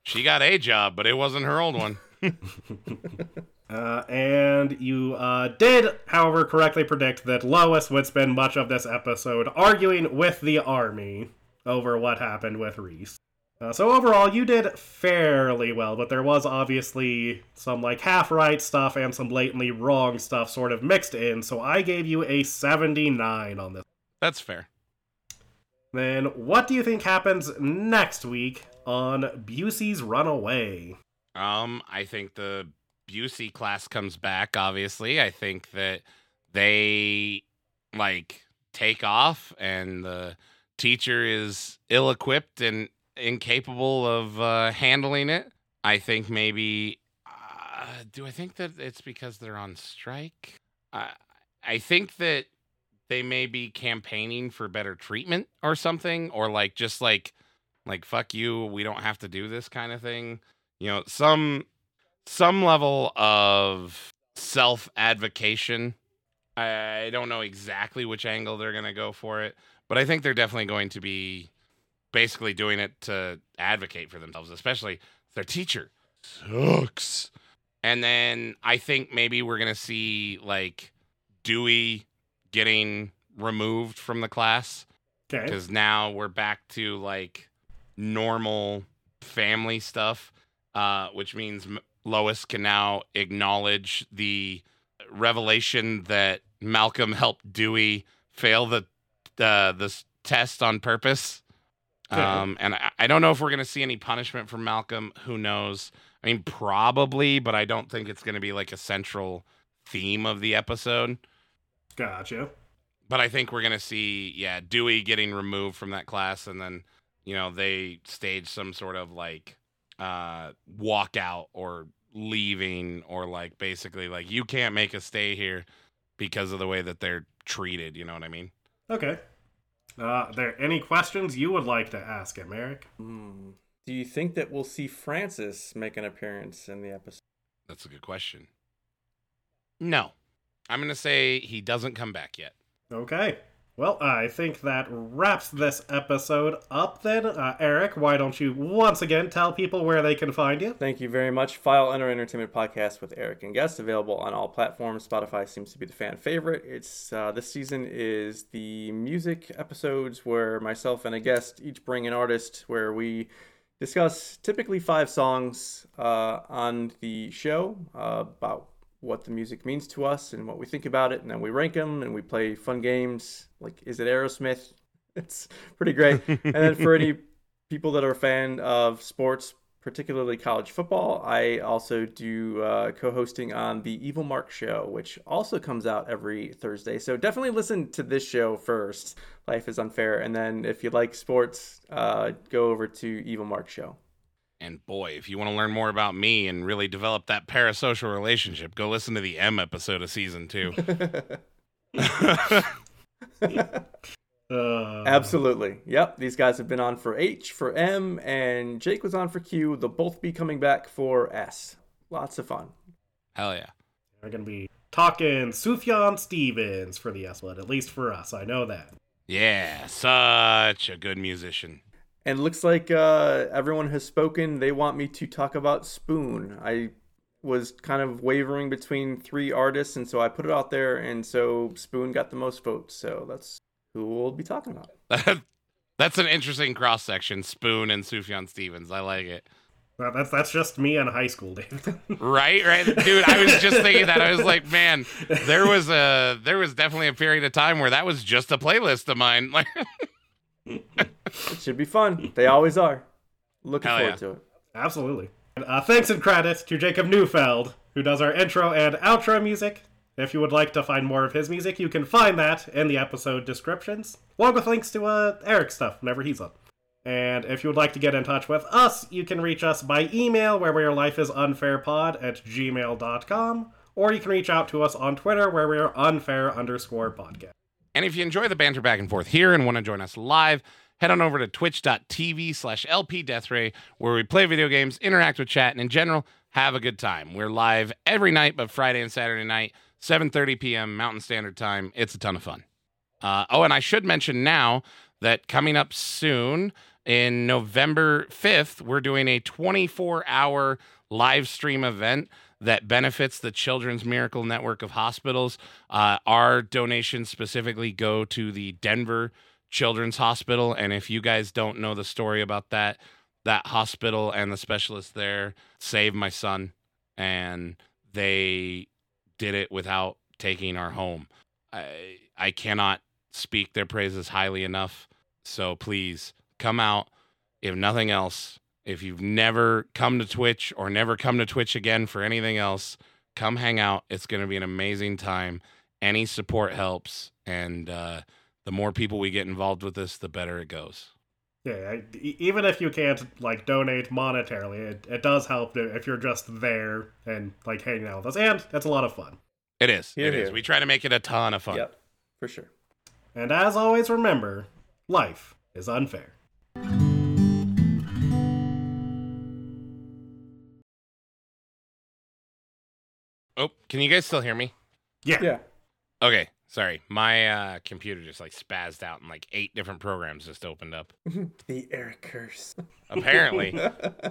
She got a job, but it wasn't her old one. Uh, and you uh, did, however, correctly predict that Lois would spend much of this episode arguing with the army over what happened with Reese. Uh, so overall, you did fairly well, but there was obviously some like half right stuff and some blatantly wrong stuff sort of mixed in. So I gave you a 79 on this. That's fair. Then what do you think happens next week on Busey's Runaway? Um, I think the Busey class comes back, obviously. I think that they like take off and the teacher is ill equipped and incapable of uh, handling it. I think maybe uh, do I think that it's because they're on strike? I I think that they may be campaigning for better treatment or something or like just like like fuck you, we don't have to do this kind of thing you know some some level of self advocation i don't know exactly which angle they're to go for it but i think they're definitely going to be basically doing it to advocate for themselves, especially their teacher sucks. And then I think maybe we're gonna see like Dewey getting removed from the class Okay. because now we're back to like normal family stuff, uh, which means Lois can now acknowledge the revelation that Malcolm helped Dewey fail the uh, this test on purpose. Um, and I, I don't know if we're gonna see any punishment from Malcolm. Who knows? I mean, probably, but I don't think it's gonna be like a central theme of the episode. Gotcha. But I think we're gonna see, yeah, Dewey getting removed from that class, and then you know they stage some sort of like uh walkout or leaving, or like basically like you can't make a stay here because of the way that they're treated. You know what I mean? Okay. Uh, are there any questions you would like to ask him, Eric? Hmm. Do you think that we'll see Francis make an appearance in the episode? That's a good question. No, I'm gonna say he doesn't come back yet. Okay. Well, I think that wraps this episode up then. Uh, Eric, why don't you once again tell people where they can find you? Thank you very much. File Under Entertainment podcast with Eric and guests available on all platforms. Spotify seems to be the fan favorite. It's uh, this season is the music episodes where myself and a guest each bring an artist where we discuss typically five songs uh, on the show uh, about what the music means to us and what we think about it, and then we rank them and we play fun games like is it Aerosmith? It's pretty great. and then for any people that are a fan of sports, particularly college football, I also do uh, co-hosting on the Evil Mark Show, which also comes out every Thursday. So definitely listen to this show first. Life is unfair, and then if you like sports, uh, go over to Evil Mark Show. And boy, if you want to learn more about me and really develop that parasocial relationship, go listen to the M episode of season two. Uh, Absolutely. Yep. These guys have been on for H, for M, and Jake was on for Q. They'll both be coming back for S. Lots of fun. Hell yeah. We're going to be talking Sufjan Stevens for the S1, at least for us. I know that. Yeah, such a good musician. And looks like uh, everyone has spoken. They want me to talk about Spoon. I was kind of wavering between three artists, and so I put it out there, and so Spoon got the most votes. So that's who we'll be talking about. That's an interesting cross section, Spoon and Sufjan Stevens. I like it. Well, that's that's just me in high school, Dave. Right, right, dude. I was just thinking that. I was like, man, there was a there was definitely a period of time where that was just a playlist of mine. Like, It should be fun. They always are. Looking Hell forward yeah. to it. Absolutely. Uh, thanks and credit to Jacob Neufeld, who does our intro and outro music. If you would like to find more of his music, you can find that in the episode descriptions, along with links to uh, Eric's stuff whenever he's up. And if you would like to get in touch with us, you can reach us by email, where we are lifeisunfairpod at gmail.com, or you can reach out to us on Twitter, where we are unfair underscore podcast. And if you enjoy the banter back and forth here and want to join us live, head on over to twitch.tv slash lpdeathray, where we play video games, interact with chat, and in general, have a good time. We're live every night, but Friday and Saturday night, 7.30 p.m. Mountain Standard Time. It's a ton of fun. Uh, oh, and I should mention now that coming up soon in November 5th, we're doing a 24 hour live stream event that benefits the Children's Miracle Network of Hospitals. Uh, our donations specifically go to the Denver Children's Hospital. And if you guys don't know the story about that, that hospital and the specialist there saved my son, and they did it without taking our home. I I cannot speak their praises highly enough. So please come out. If nothing else, if you've never come to Twitch or never come to Twitch again for anything else, come hang out. It's going to be an amazing time. Any support helps, and uh, the more people we get involved with this, the better it goes. Yeah, I, even if you can't like donate monetarily, it, it does help if you're just there and like hanging out with us, and it's a lot of fun. It is. Here, it is. here. We try to make it a ton of fun. Yep, for sure. And as always, remember, life is unfair. Oh, can you guys still hear me? Yeah. Yeah. Okay. Sorry, my uh, computer just like spazzed out and like eight different programs just opened up. the Eric curse. Apparently,